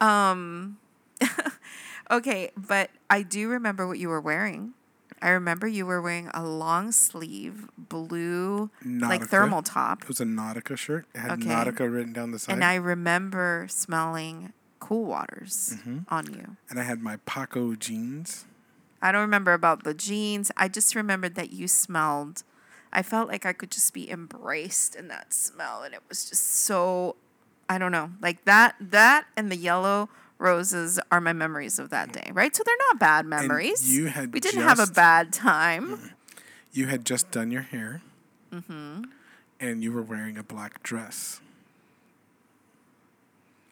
Um Okay, but I do remember what you were wearing. I remember you were wearing a long sleeve blue like thermal top It was a Nautica shirt. It had Okay. Nautica written down the side. and I remember smelling cool waters Mm-hmm. on you. and I had my Paco jeans. I don't remember about the jeans. I just remembered that you smelled. I felt like I could just be embraced in that smell, and it was just so. I don't know, like that. That and the yellow roses are my memories of that day, right? So they're not bad memories. you had we didn't have a bad time. You had just done your hair. Mm-hmm. And you were wearing a black dress.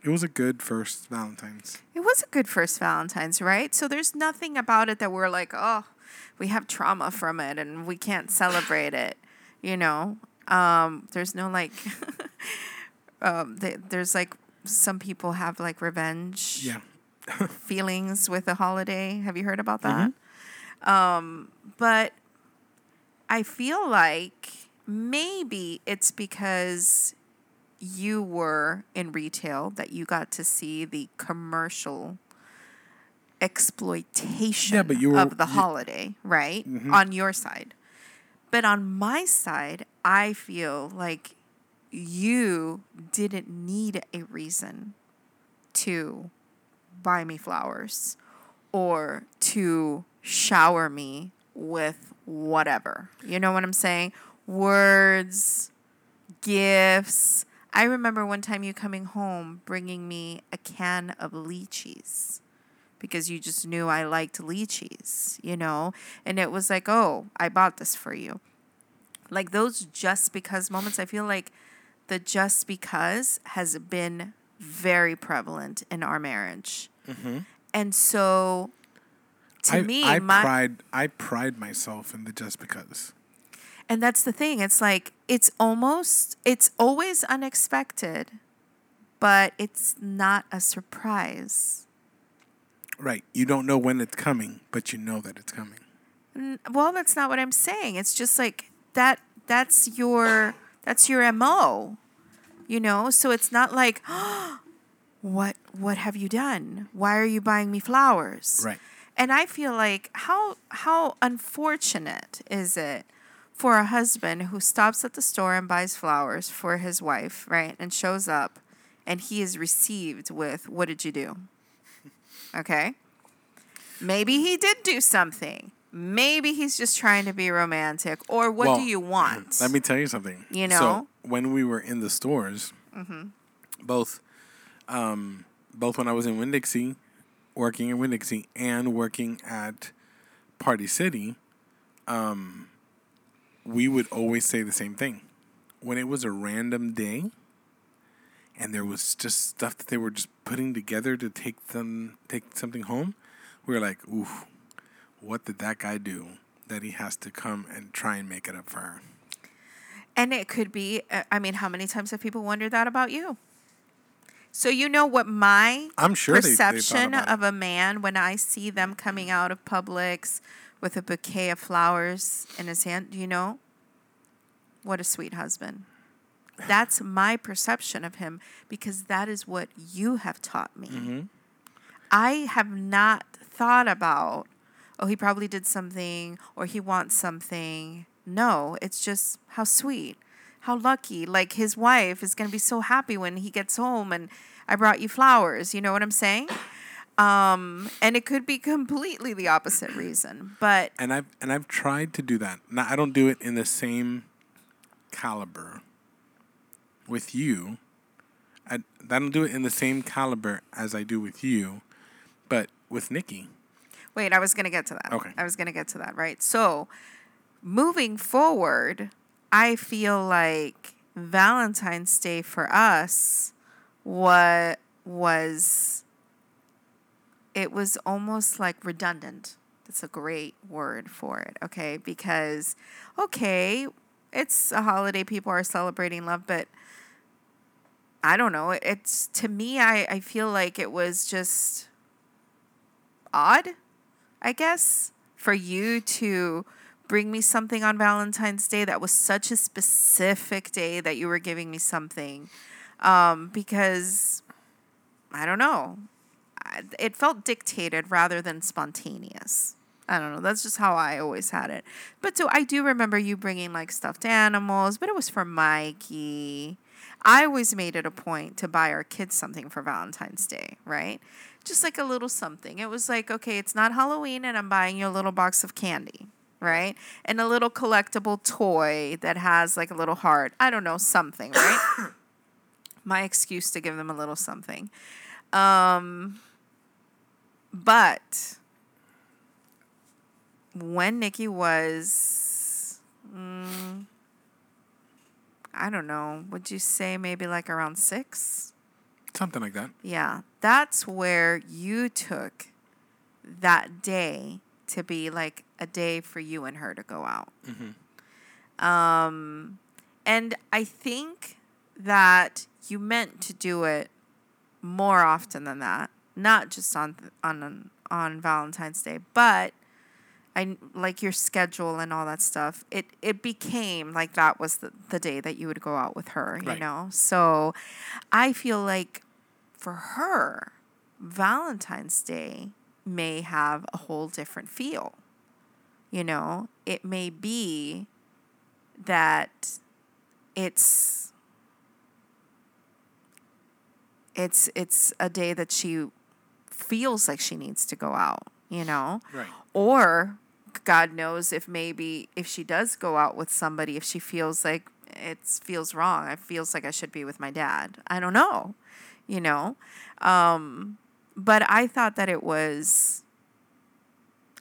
It was a good first Valentine's. It was a good first Valentine's, right? So there's nothing about it that we're like, oh, we have trauma from it and we can't celebrate it. You know, um, there's no like, um, th- there's like some people have like revenge Yeah. feelings with the holiday. Have you heard about that? Um, but I feel like maybe it's because you were in retail that you got to see the commercial exploitation Yeah, but you were- of the you- holiday, right? Mm-hmm. On your side. But on my side, I feel like you didn't need a reason to buy me flowers or to shower me with whatever. You know what I'm saying? Words, gifts. I remember one time you coming home bringing me a can of lychees because you just knew I liked lychees, you know? And it was like, oh, I bought this for you. Like those just because moments, I feel like the just because has been very prevalent in our marriage. Mm-hmm. And so to I, me, I my pride I pride myself in the just because. And that's the thing. It's like it's almost it's always unexpected, but it's not a surprise. Right. You don't know when it's coming, but you know that it's coming. Well, that's not what I'm saying. It's just like that that's your that's your MO. You know? So it's not like what what have you done? Why are you buying me flowers? Right. And I feel like how how unfortunate is it for a husband who stops at the store and buys flowers for his wife, right? And shows up and he is received with what did you do? Okay? Maybe he did do something. Maybe he's just trying to be romantic or what Well, do you want? Let me tell you something. You know? Mm-hmm. So when we were in the stores, both, um, both when I was in Winn Dixie, working in Winn Dixie, and working at Party City, um, we would always say the same thing. When it was a random day, and there was just stuff that they were just putting together to take them take something home, we were like, oof, what did that guy do that he has to come and try and make it up for her?" And it could be, uh, I mean, how many times have people wondered that about you? So, you know what my I'm sure they- they thought perception it. of a man when I see them coming out of Publix with a bouquet of flowers in his hand, do you know? What a sweet husband. That's my perception of him because that is what you have taught me. Mm-hmm. I have not thought about, oh, he probably did something or he wants something. No, it's just how sweet, how lucky. Like his wife is going to be so happy when he gets home and I brought you flowers. You know what I'm saying? Um, and it could be completely the opposite reason, but and I've and I've tried to do that. Now I don't do it in the same caliber with you. I, I don't do it in the same caliber as I do with you, but with Nikki. Wait, I was going to get to that. Okay. I was going to get to that, right? So, moving forward, I feel like Valentine's Day for us what was it was almost like redundant. That's a great word for it, okay? Because okay, it's a holiday people are celebrating love, but I don't know. It's to me I I feel like it was just odd, I guess, for you to bring me something on Valentine's Day that was such a specific day that you were giving me something. Um, because I don't know. It felt dictated rather than spontaneous. I don't know. That's just how I always had it. But so I do remember you bringing like stuffed animals, but it was for Mikey. I always made it a point to buy our kids something for Valentine's Day, right? Just like a little something. It was like, okay, it's not Halloween and I'm buying you a little box of candy, right? And a little collectible toy that has like a little heart. I don't know, something, right? My excuse to give them a little something. Um, but when Nikki was, mm, I don't know, would you say maybe like around six? Something like that. Yeah, that's where you took that day to be like a day for you and her to go out. Um, and I think that you meant to do it more often than that, not just on on on Valentine's Day, but I like your schedule and all that stuff. It it became like that was the, the day that you would go out with her, you Right. know. So I feel like for her, Valentine's Day may have a whole different feel. You know, it may be that it's it's it's a day that she feels like she needs to go out, you know? Right. Or God knows if maybe if she does go out with somebody, if she feels like it feels wrong, it feels like I should be with my dad. I don't know, you know. Um, but I thought that it was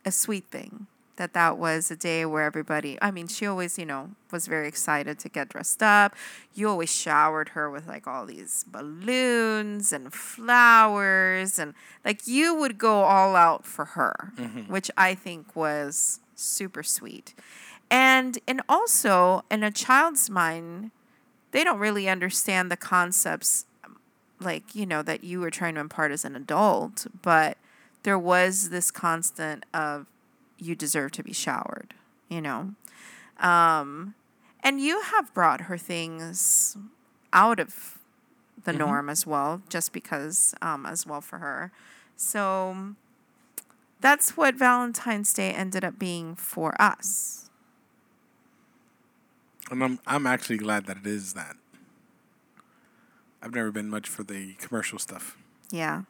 a sweet thing that that was a day where everybody i mean she always you know was very excited to get dressed up. You always showered her with like all these balloons and flowers and like you would go all out for her mm-hmm. which i think was super sweet. And and also in a child's mind they don't really understand the concepts like you know that you were trying to impart as an adult but there was this constant of you deserve to be showered you know? Um and you have brought her things out of the norm as well just because um as well for her. So that's what valentine's day ended up being for us. And I'm I'm actually glad that it is that. I've never been much for the commercial stuff. yeah.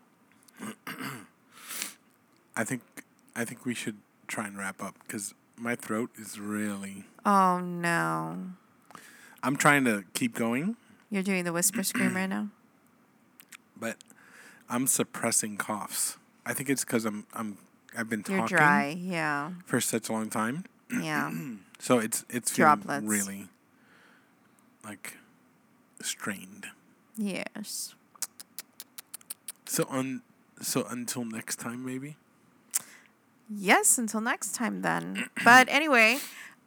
I think I think we should try and wrap up because my throat is really. oh no I'm trying to keep going, you're doing the whisper scream right now but I'm suppressing coughs. I think it's because I'm I'm I've been talking you're dry yeah for such a long time, yeah so it's it's Droplets. really like strained. yes So on so until next time, maybe. Yes, until next time then. But anyway,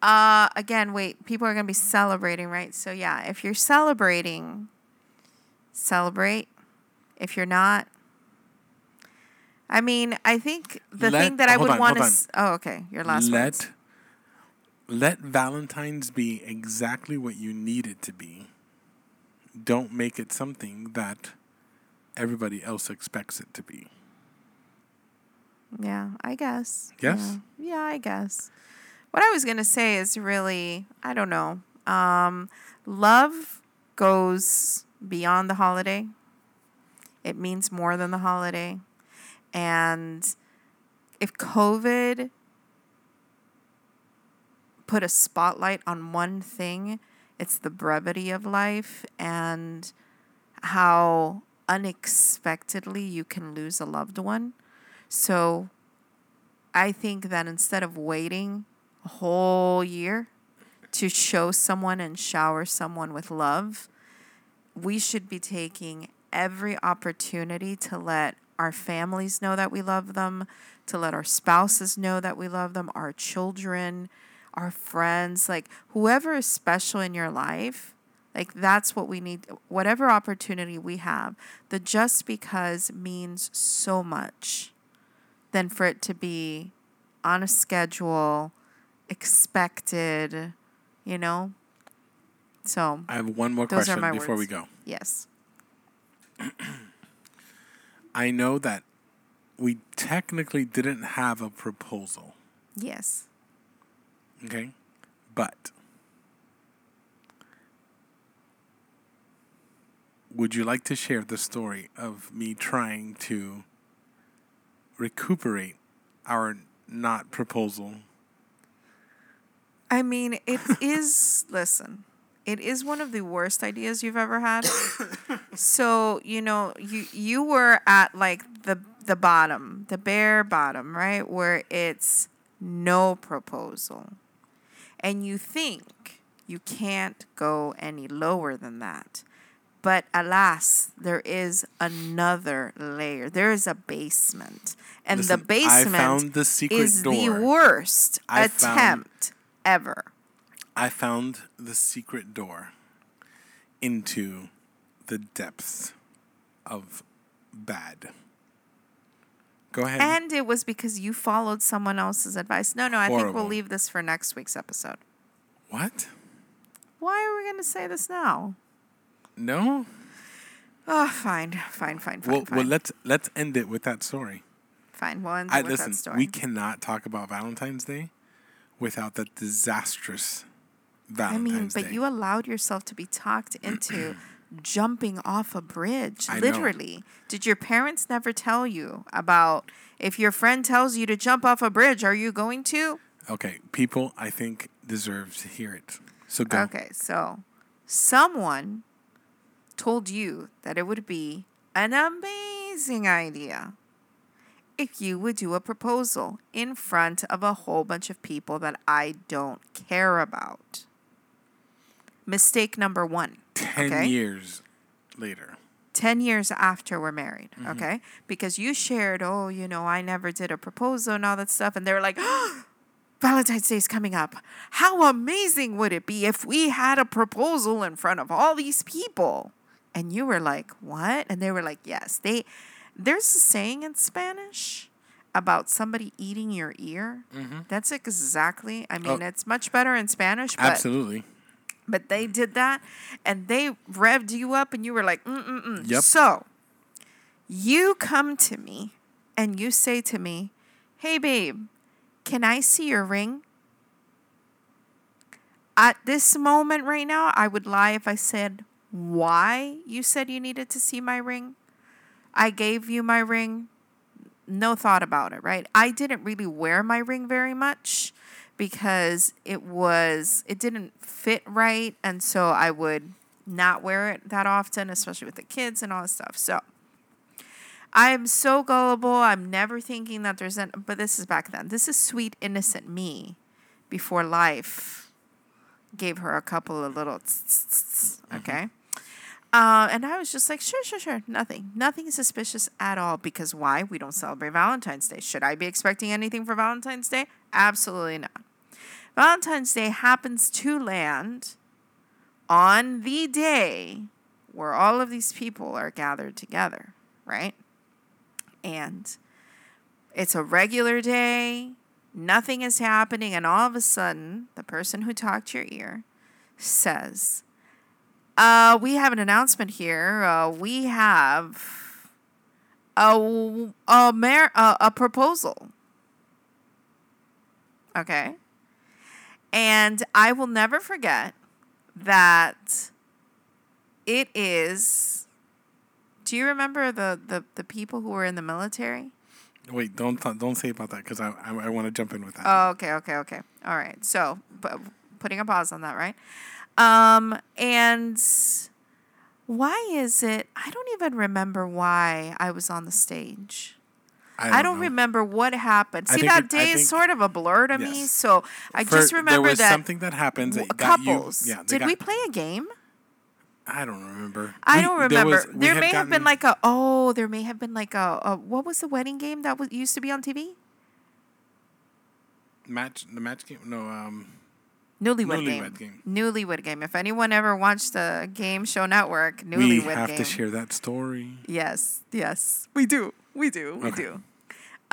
uh again, wait, people are going to be celebrating, right? So yeah, if you're celebrating, celebrate. If you're not, I mean, I think the Let- thing that I would want to s- Oh, okay. Your last let words. let Valentine's be exactly what you need it to be. Don't make it something that everybody else expects it to be. Yeah, I guess. Yes? Yeah, yeah I guess. What I was gonna say is really, I don't know. Um, love goes beyond the holiday. It means more than the holiday, and if COVID put a spotlight on one thing, it's the brevity of life and how unexpectedly you can lose a loved one. So I think that instead of waiting a whole year to show someone and shower someone with love, we should be taking every opportunity to let our families know that we love them, to let our spouses know that we love them, our children, our friends, like whoever is special in your life. Like that's what we need. Whatever opportunity we have, the just because means so much than for it to be on a schedule, expected, you know? So, I have one more question before we go. yes. I know that we technically didn't have a proposal, Yes. okay? But would you like to share the story of me trying to recuperate our not proposal? I mean, it is, listen, it is one of the worst ideas you've ever had. so, you know, you you were at like the the bottom, the bare bottom, right? Where it's no proposal. And you think you can't go any lower than that. But alas, there is another layer. There is a basement. And Listen, the basement found the is door. the worst I found- attempt ever. I found the secret door into the depths of bad. Go ahead. And it was because you followed someone else's advice. No, no, I think we'll leave this for next week's episode. what? Why are we going to say this now? No. Oh, fine, fine, fine, fine, Well, fine. well, let's let's end it with that story. fine, we'll end I with listen. that story. We cannot talk about Valentine's Day without that disastrous Valentine's Day. I mean, but Day. you allowed yourself to be talked into jumping off a bridge, I know. literally. Did your parents never tell you about if your friend tells you to jump off a bridge, are you going to? okay, people, I think deserve to hear it. So go. Okay, so someone told you that it would be an amazing idea if you would do a proposal in front of a whole bunch of people that I don't care about. Mistake number one. Ten okay? years later. 10 years after we're married, mm-hmm. okay? Because you shared, oh, you know, I never did a proposal and all that stuff. And they were like, oh, Valentine's Day is coming up. How amazing would it be if we had a proposal in front of all these people? And you were like, what? And they were like, yes. They there's a saying in Spanish about somebody eating your ear. That's exactly. I mean, Oh. it's much better in Spanish, but Absolutely. but they did that and they revved you up and you were like, mm mm mm. Yep. So you come to me and you say to me, hey, babe, can I see your ring? At this moment right now, I would lie if I said why you said you needed to see my ring. I gave you my ring, no thought about it, right? I didn't really wear my ring very much because it was it didn't fit right and so I would not wear it that often, especially with the kids and all this stuff. So I'm so gullible. I'm never thinking that there's an but this is back then. This is sweet innocent me before life gave her a couple of little tss, tss, tss, mm-hmm. okay? Uh, and I was just like, sure, sure, sure, nothing, nothing suspicious at all. Because why? We don't celebrate Valentine's Day. Should I be expecting anything for Valentine's Day? Absolutely not. Valentine's Day happens to land on the day where all of these people are gathered together, right? And it's a regular day, nothing is happening, and all of a sudden, the person who talked your ear says, uh, we have an announcement here. Uh, we have a a, mar- a a proposal. Okay. And I will never forget that it is. Do you remember the, the, the people who were in the military? Wait, don't don't say about that because I I, I want to jump in with that. Oh, okay, okay, okay. All right. So, putting a pause on that, right? Um, and why is it? I don't even remember why I was on the stage. I don't, know. remember what happened. See, that it- I day is sort of a blur to me. So I For- just remember there was that something that happens that got you- couples. yeah, Did we play a game? I don't remember. I don't there remember. was- There, may have been like a oh, there may have been like a, a what was the wedding game that was used to be on TV? match the match game. No, um, Newlywed, Newlywed game. game. Newlywed game. If anyone ever watched the Game Show Network, Newlywed game. we game. have to share that story. Yes, yes, we do. We do. We Okay. do.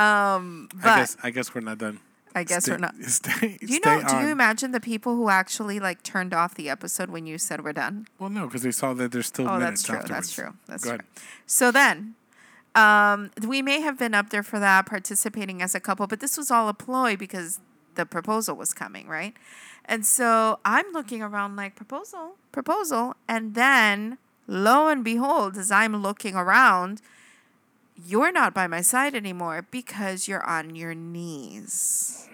Um, but I guess I guess we're not done. I guess Stay- we're not. Stay, Do you know? Do you imagine the people who actually like turned off the episode when you said we're done? Well, no, because they saw that there's still Oh, minutes that's true. afterwards. That's true. That's Go true. ahead. So then, um, we may have been up there for that, participating as a couple, but this was all a ploy because the proposal was coming, right? And so I'm looking around like proposal, proposal, and then lo and behold, as I'm looking around, you're not by my side anymore because you're on your knees.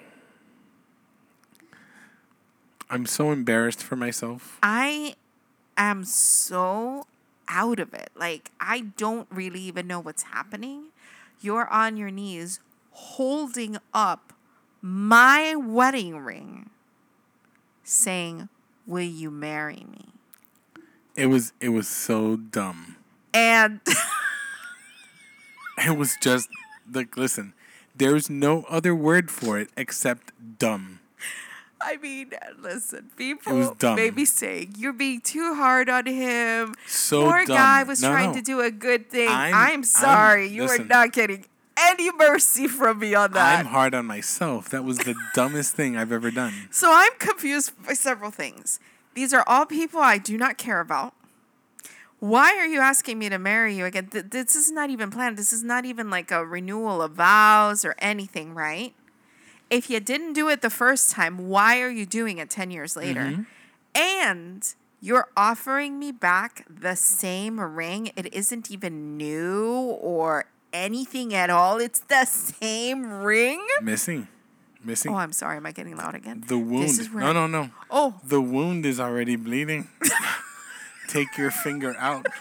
I'm so embarrassed for myself. I am so out of it. Like, I don't really even know what's happening. You're on your knees holding up my wedding ring, saying, Will you marry me? It was it was so dumb. And It was just like listen. There's no other word for it except dumb. I mean, listen, people dumb. may be saying, You're being too hard on him. So Poor dumb. guy was No, trying no. to do a good thing. I'm- I'm, I'm- sorry. you listen. are not getting any mercy from me on that. I'm hard on myself. That was the dumbest thing I've ever done. So I'm confused by several things. These are all people I do not care about. Why are you asking me to marry you again? Th- This is not even planned. This is not even like a renewal of vows or anything, right? If you didn't do it the first time, why are you doing it 10 years later? Mm-hmm. And you're offering me back the same ring. It isn't even new or anything at all. It's the same ring. Missing. Missing. Oh, I'm sorry. Am I getting loud again? the wound. This is where No, no, no. Oh, The wound is already bleeding. Take your finger out.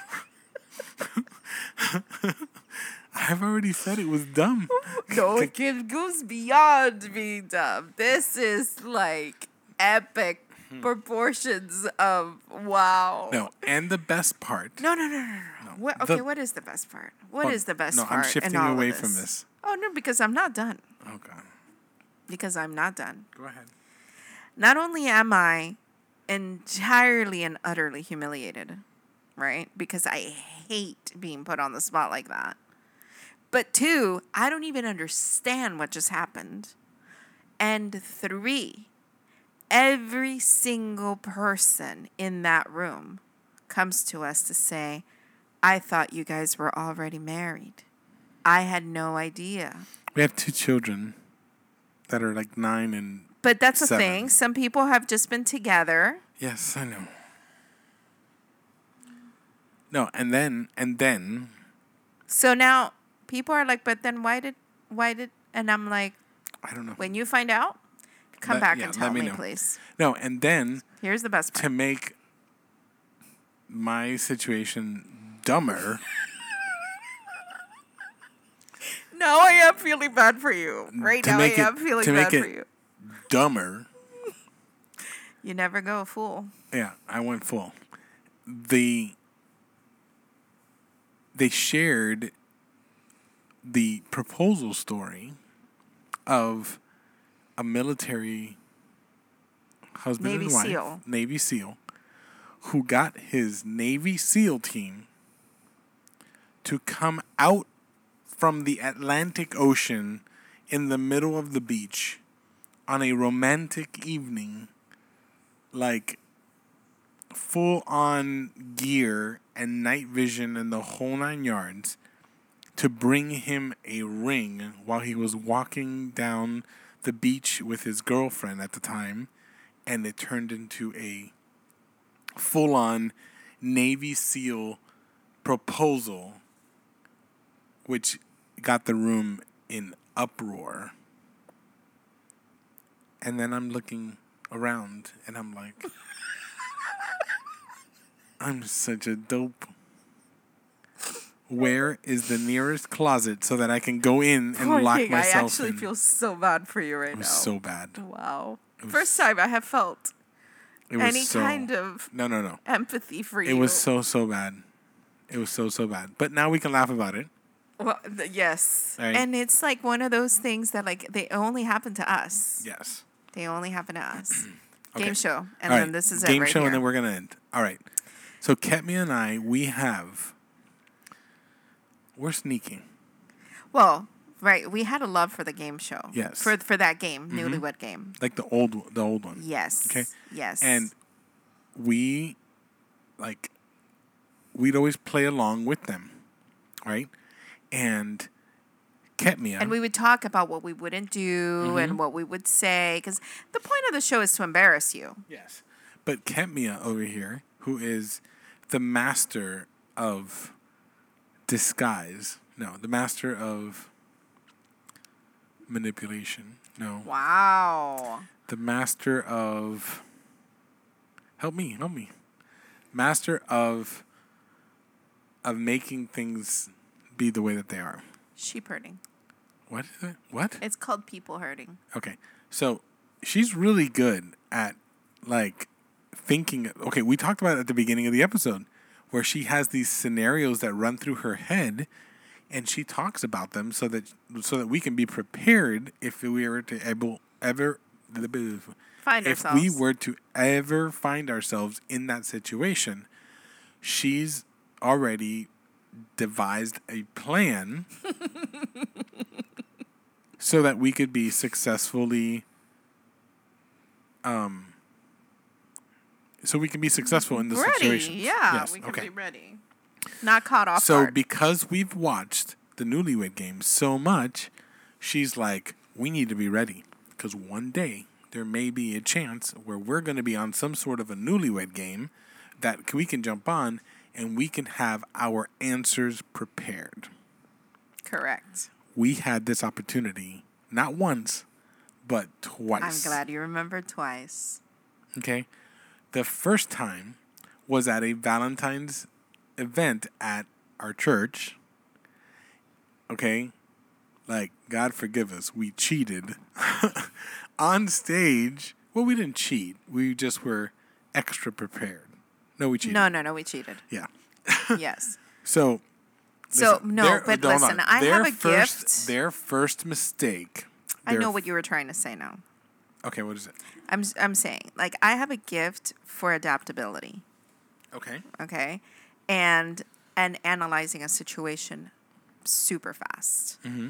I've already said it was dumb. no, it goes beyond being dumb. This is like epic proportions of wow. Hmm. No, and the best part. no, no, no, no. no. What, okay, The- what is the best part? What is the best no, part? I'm shifting away from this? this. Oh no, because I'm not done. Oh God. Because I'm not done. Go ahead. Not only am I entirely and utterly humiliated, right? Because I hate being put on the spot like that. But two, I don't even understand what just happened. And three, every single person in that room comes to us to say, I thought you guys were already married. I had no idea. We have two children that are like nine and But that's the Seven. thing. Some people have just been together. yes, I know. No, and then and then So now people are like, but then why did why did and I'm like, I don't know. when you find out, come Let- back yeah, and tell me me, please. No, and then Here's the best part. to make my situation dumber, No, I am feeling bad for you. Right To now I it- am feeling to bad make for you. dumber. You never go a fool. Yeah, I went full. The they shared the proposal story of a military husband Navy and wife, SEAL. Navy SEAL, who got his Navy SEAL team to come out from the Atlantic Ocean in the middle of the beach on a romantic evening like full on gear and night vision and the whole nine yards to bring him a ring while he was walking down the beach with his girlfriend at the time and it turned into a full on Navy SEAL proposal which got the room in uproar. And then I'm looking around and I'm like, I'm such a dope. Where is the nearest closet so that I can go in and Poor lock thing, myself I actually in? feel so bad for you right it now. was so bad. wow. First time I have felt It any so, kind of No, no, no. empathy for you. It was so so bad. It was so so bad. But now we can laugh about it. Well, th- yes. Right. And it's like one of those things that like they only happen to us. Yes. They only happen to us. Okay. Game show. And All then right, this is a game right show, here. and then we're gonna end. All right. So Ketmia and I, we have. We're sneaking. Well, right. We had a love for the game show. Yes. Mm-hmm. For for that game, newlywed game. like the old the old one. Yes. Okay. Yes. And we like we'd always play along with them. Right? And Ketmia and we would talk about what we wouldn't do Mm-hmm. and what we would say because the point of the show is to embarrass you. Yes. But Ketmia over here, who is the master of disguise. No, the master of manipulation. No. Wow. the master of help me help me master of of making things be the way that they are Sheep herding. what is it what It's called people herding. okay so she's really good at like thinking okay we talked about it at the beginning of the episode where she has these scenarios that run through her head and she talks about them so that so that we can be prepared if we were to able ever Find if ourselves. we were to ever find ourselves in that situation, she's already devised a plan so that we could be successfully um so we can be successful in the ready. situation. Yeah, Yes, we can okay. be ready. Not caught off So guard. because we've watched the Newlywed Game so much, she's like, we need to be ready because one day there may be a chance where we're going to be on some sort of a Newlywed Game that we can jump on and we can have our answers prepared. Correct. We had this opportunity not once, but twice. I'm glad you remembered twice. Okay. The first time was at a Valentine's event at our church. Okay. Like, God forgive us. We cheated on stage. Well, we didn't cheat. We just were extra prepared. No, we cheated. No, no, no, we cheated. Yeah. yes. So. So, listen, no, their- but listen, I Their have a first, gift. Their first mistake. I know what you were trying to say now. Okay, what is it? I'm I'm saying like I have a gift for adaptability, Okay. okay? And and analyzing a situation super fast. Mm-hmm.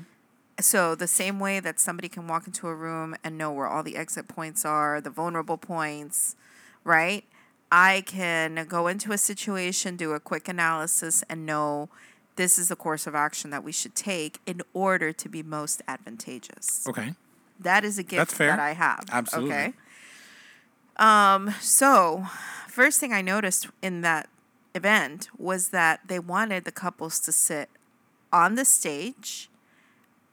So the same way that somebody can walk into a room and know where all the exit points are, the vulnerable points, right? I can go into a situation, do a quick analysis and know this is the course of action that we should take in order to be most advantageous. Okay. That is a gift That's fair. that I have. Absolutely. Okay. Um, so first thing I noticed in that event was that they wanted the couples to sit on the stage,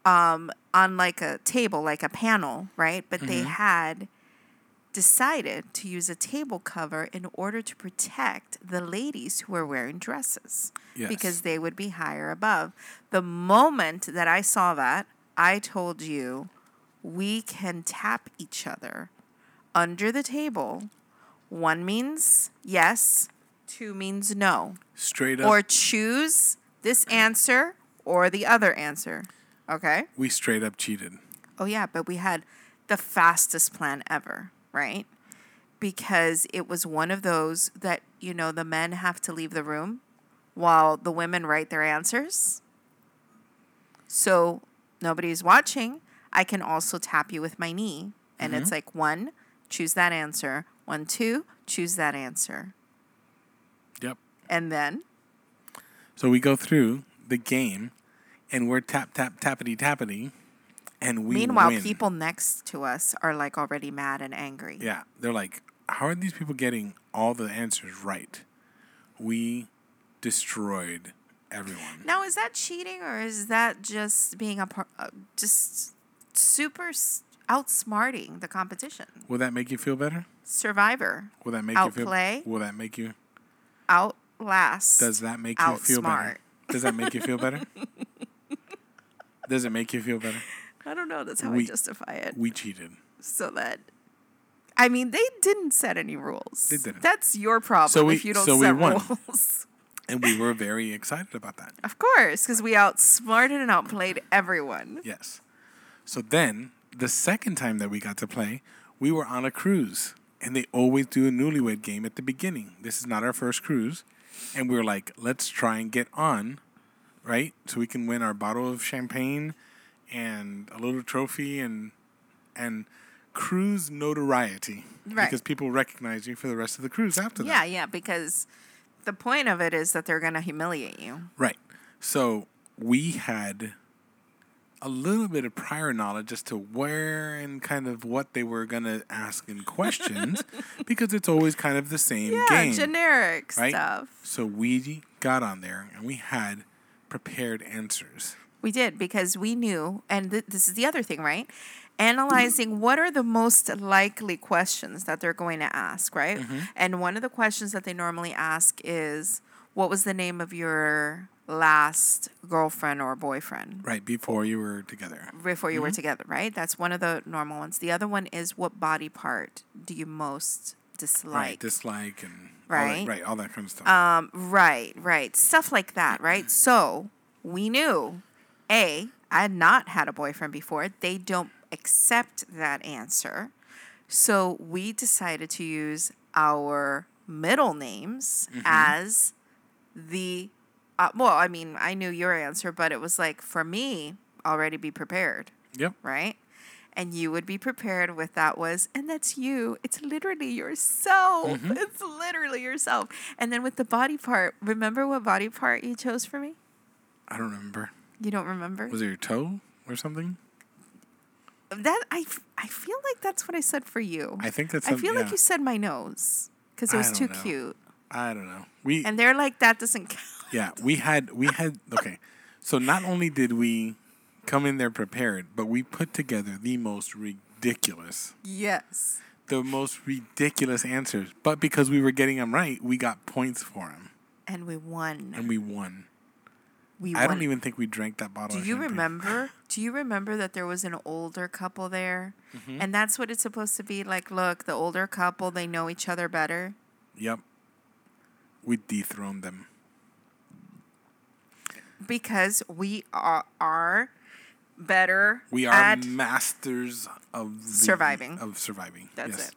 um, on like a table, like a panel, right? But they Mm-hmm. had decided to use a table cover in order to protect the ladies who were wearing dresses Yes. because they would be higher above. The moment that I saw that, I told you we can tap each other under the table. One means yes, two means no. Straight up. Or choose this answer or the other answer. Okay? we straight up cheated. Oh, yeah, but we had the fastest plan ever, right? Because it was one of those that, you know, the men have to leave the room while the women write their answers. So nobody's watching. I can also tap you with my knee. And it's mm-hmm. like one, choose that answer. One, two, choose that answer. Yep. And then, So we go through the game, and we're tap tap tappity tappity, and we meanwhile, win. people next to us are like already mad and angry. Yeah, they're like, how are these people getting all the answers right? We destroyed everyone. Now, is that cheating or is that just being a par- uh, just super s- outsmarting the competition? Will that make you feel better? Survivor, Will that make you Outplay? feel? Will that make you? outlast. Does that make you feel better? Outsmart. Does that make you feel better? Does it make you feel better? I don't know. That's how We- I justify it. We cheated. So that, I mean, they didn't set any rules. They didn't. That's your problem So we- if you don't so we set won. rules. And we were very excited about that. of course, because we outsmarted and outplayed everyone. Yes. So then, the second time that we got to play, we were on a cruise. And they always do a newlywed game at the beginning. This is not our first cruise. And we were like, let's try and get on, right? So we can win our bottle of champagne and a little trophy and and cruise notoriety. Right. Because people recognize you for the rest of the cruise after that. Yeah, yeah, because the point of it is that they're going to humiliate you. Right. So we had a little bit of prior knowledge as to where and kind of what they were going to ask in questions because it's always kind of the same Yeah, game. generic right? stuff. So we got on there and we had prepared answers. We did because we knew, and th- this is the other thing, right? Analyzing what are the most likely questions that they're going to ask, right? Mm-hmm. And one of the questions that they normally ask is, "What was the name of your last girlfriend or boyfriend Right before you were together. before you Mm-hmm. were together?" Right? That's one of the normal ones. The other one is, "What body part do you most dislike?" right. Dislike and all Right. that, right. All that kind of stuff. Um, right, right. Stuff like that, right? So we knew A, I had not had a boyfriend before. They don't accept that answer. So we decided to use our middle names as the uh, well, I mean, I knew your answer, but it was like for me, already be prepared. Yep. right? And you would be prepared with that was, and that's you. It's literally yourself. Mm-hmm. It's literally yourself. And then with the body part, remember what body part you chose for me? I don't remember. You don't remember? Was it your toe or something? that I, I feel like that's what I said for you. I think that's. I feel like you said my nose because it was too know. cute. I don't know. We And they're like, that doesn't count. yeah we had we had okay. So not only did we come in there prepared, but we put together the most ridiculous, Yes. the most ridiculous answers. But because we were getting them right, we got points for them, And we won. and we won. We I don't even think we drank that bottle. Do you champagne. remember? Do you remember that there was an older couple there? Mm-hmm. And that's what it's supposed to be like. Look, the older couple, they know each other better. Yep. We dethroned them. because we are, are better We are at masters of the- Surviving. Of surviving. that's yes. it.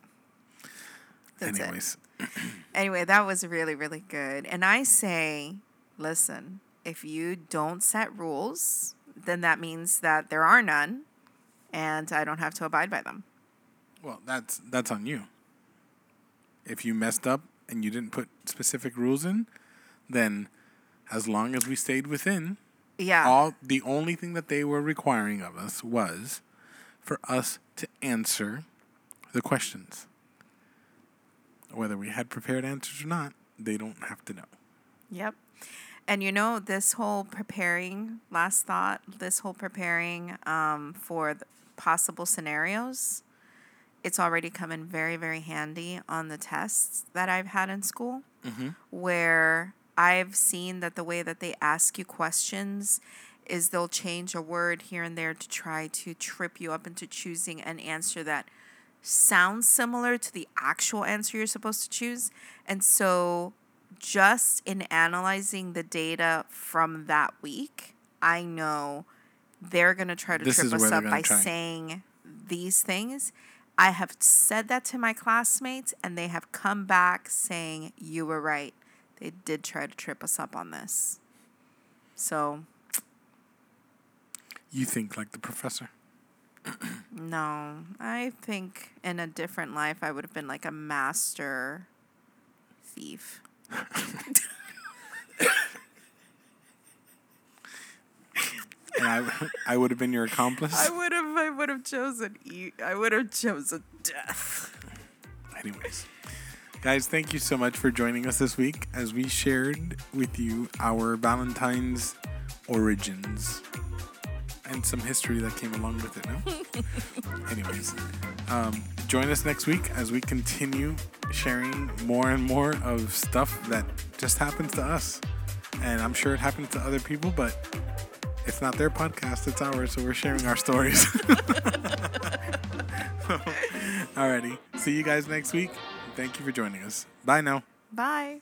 That's it. Anyways, Anyway, that was really really good. And I say, listen, if you don't set rules, then that means that there are none and I don't have to abide by them. well, that's that's on you. If you messed up and you didn't put specific rules in, then as long as we stayed within, Yeah. all the only thing that they were requiring of us was for us to answer the questions. Whether we had prepared answers or not, they don't have to know. Yep. And you know, this whole preparing, last thought, this whole preparing um, for the possible scenarios, it's already come in very, very handy on the tests that I've had in school, where I've seen that the way that they ask you questions is they'll change a word here and there to try to trip you up into choosing an answer that sounds similar to the actual answer you're supposed to choose. And so, just in analyzing the data from that week, I know they're going to try to This trip us up by try. saying these things. I have said that to my classmates, and they have come back saying, You were right. They did try to trip us up on this. So, You think like the professor. no, I think in a different life, I would have been like a master thief. And I, I would have been your accomplice. I would have. I would have chosen. E- I would have chosen death. Anyways, guys, thank you so much for joining us this week as we shared with you our Valentine's origins and some history that came along with it. No? Anyways, um, join us next week as we continue sharing more and more of stuff that just happens to us. And I'm sure it happens to other people, but it's not their podcast, it's ours, so we're sharing our stories. Alrighty. See you guys next week. Thank you for joining us. Bye now. Bye.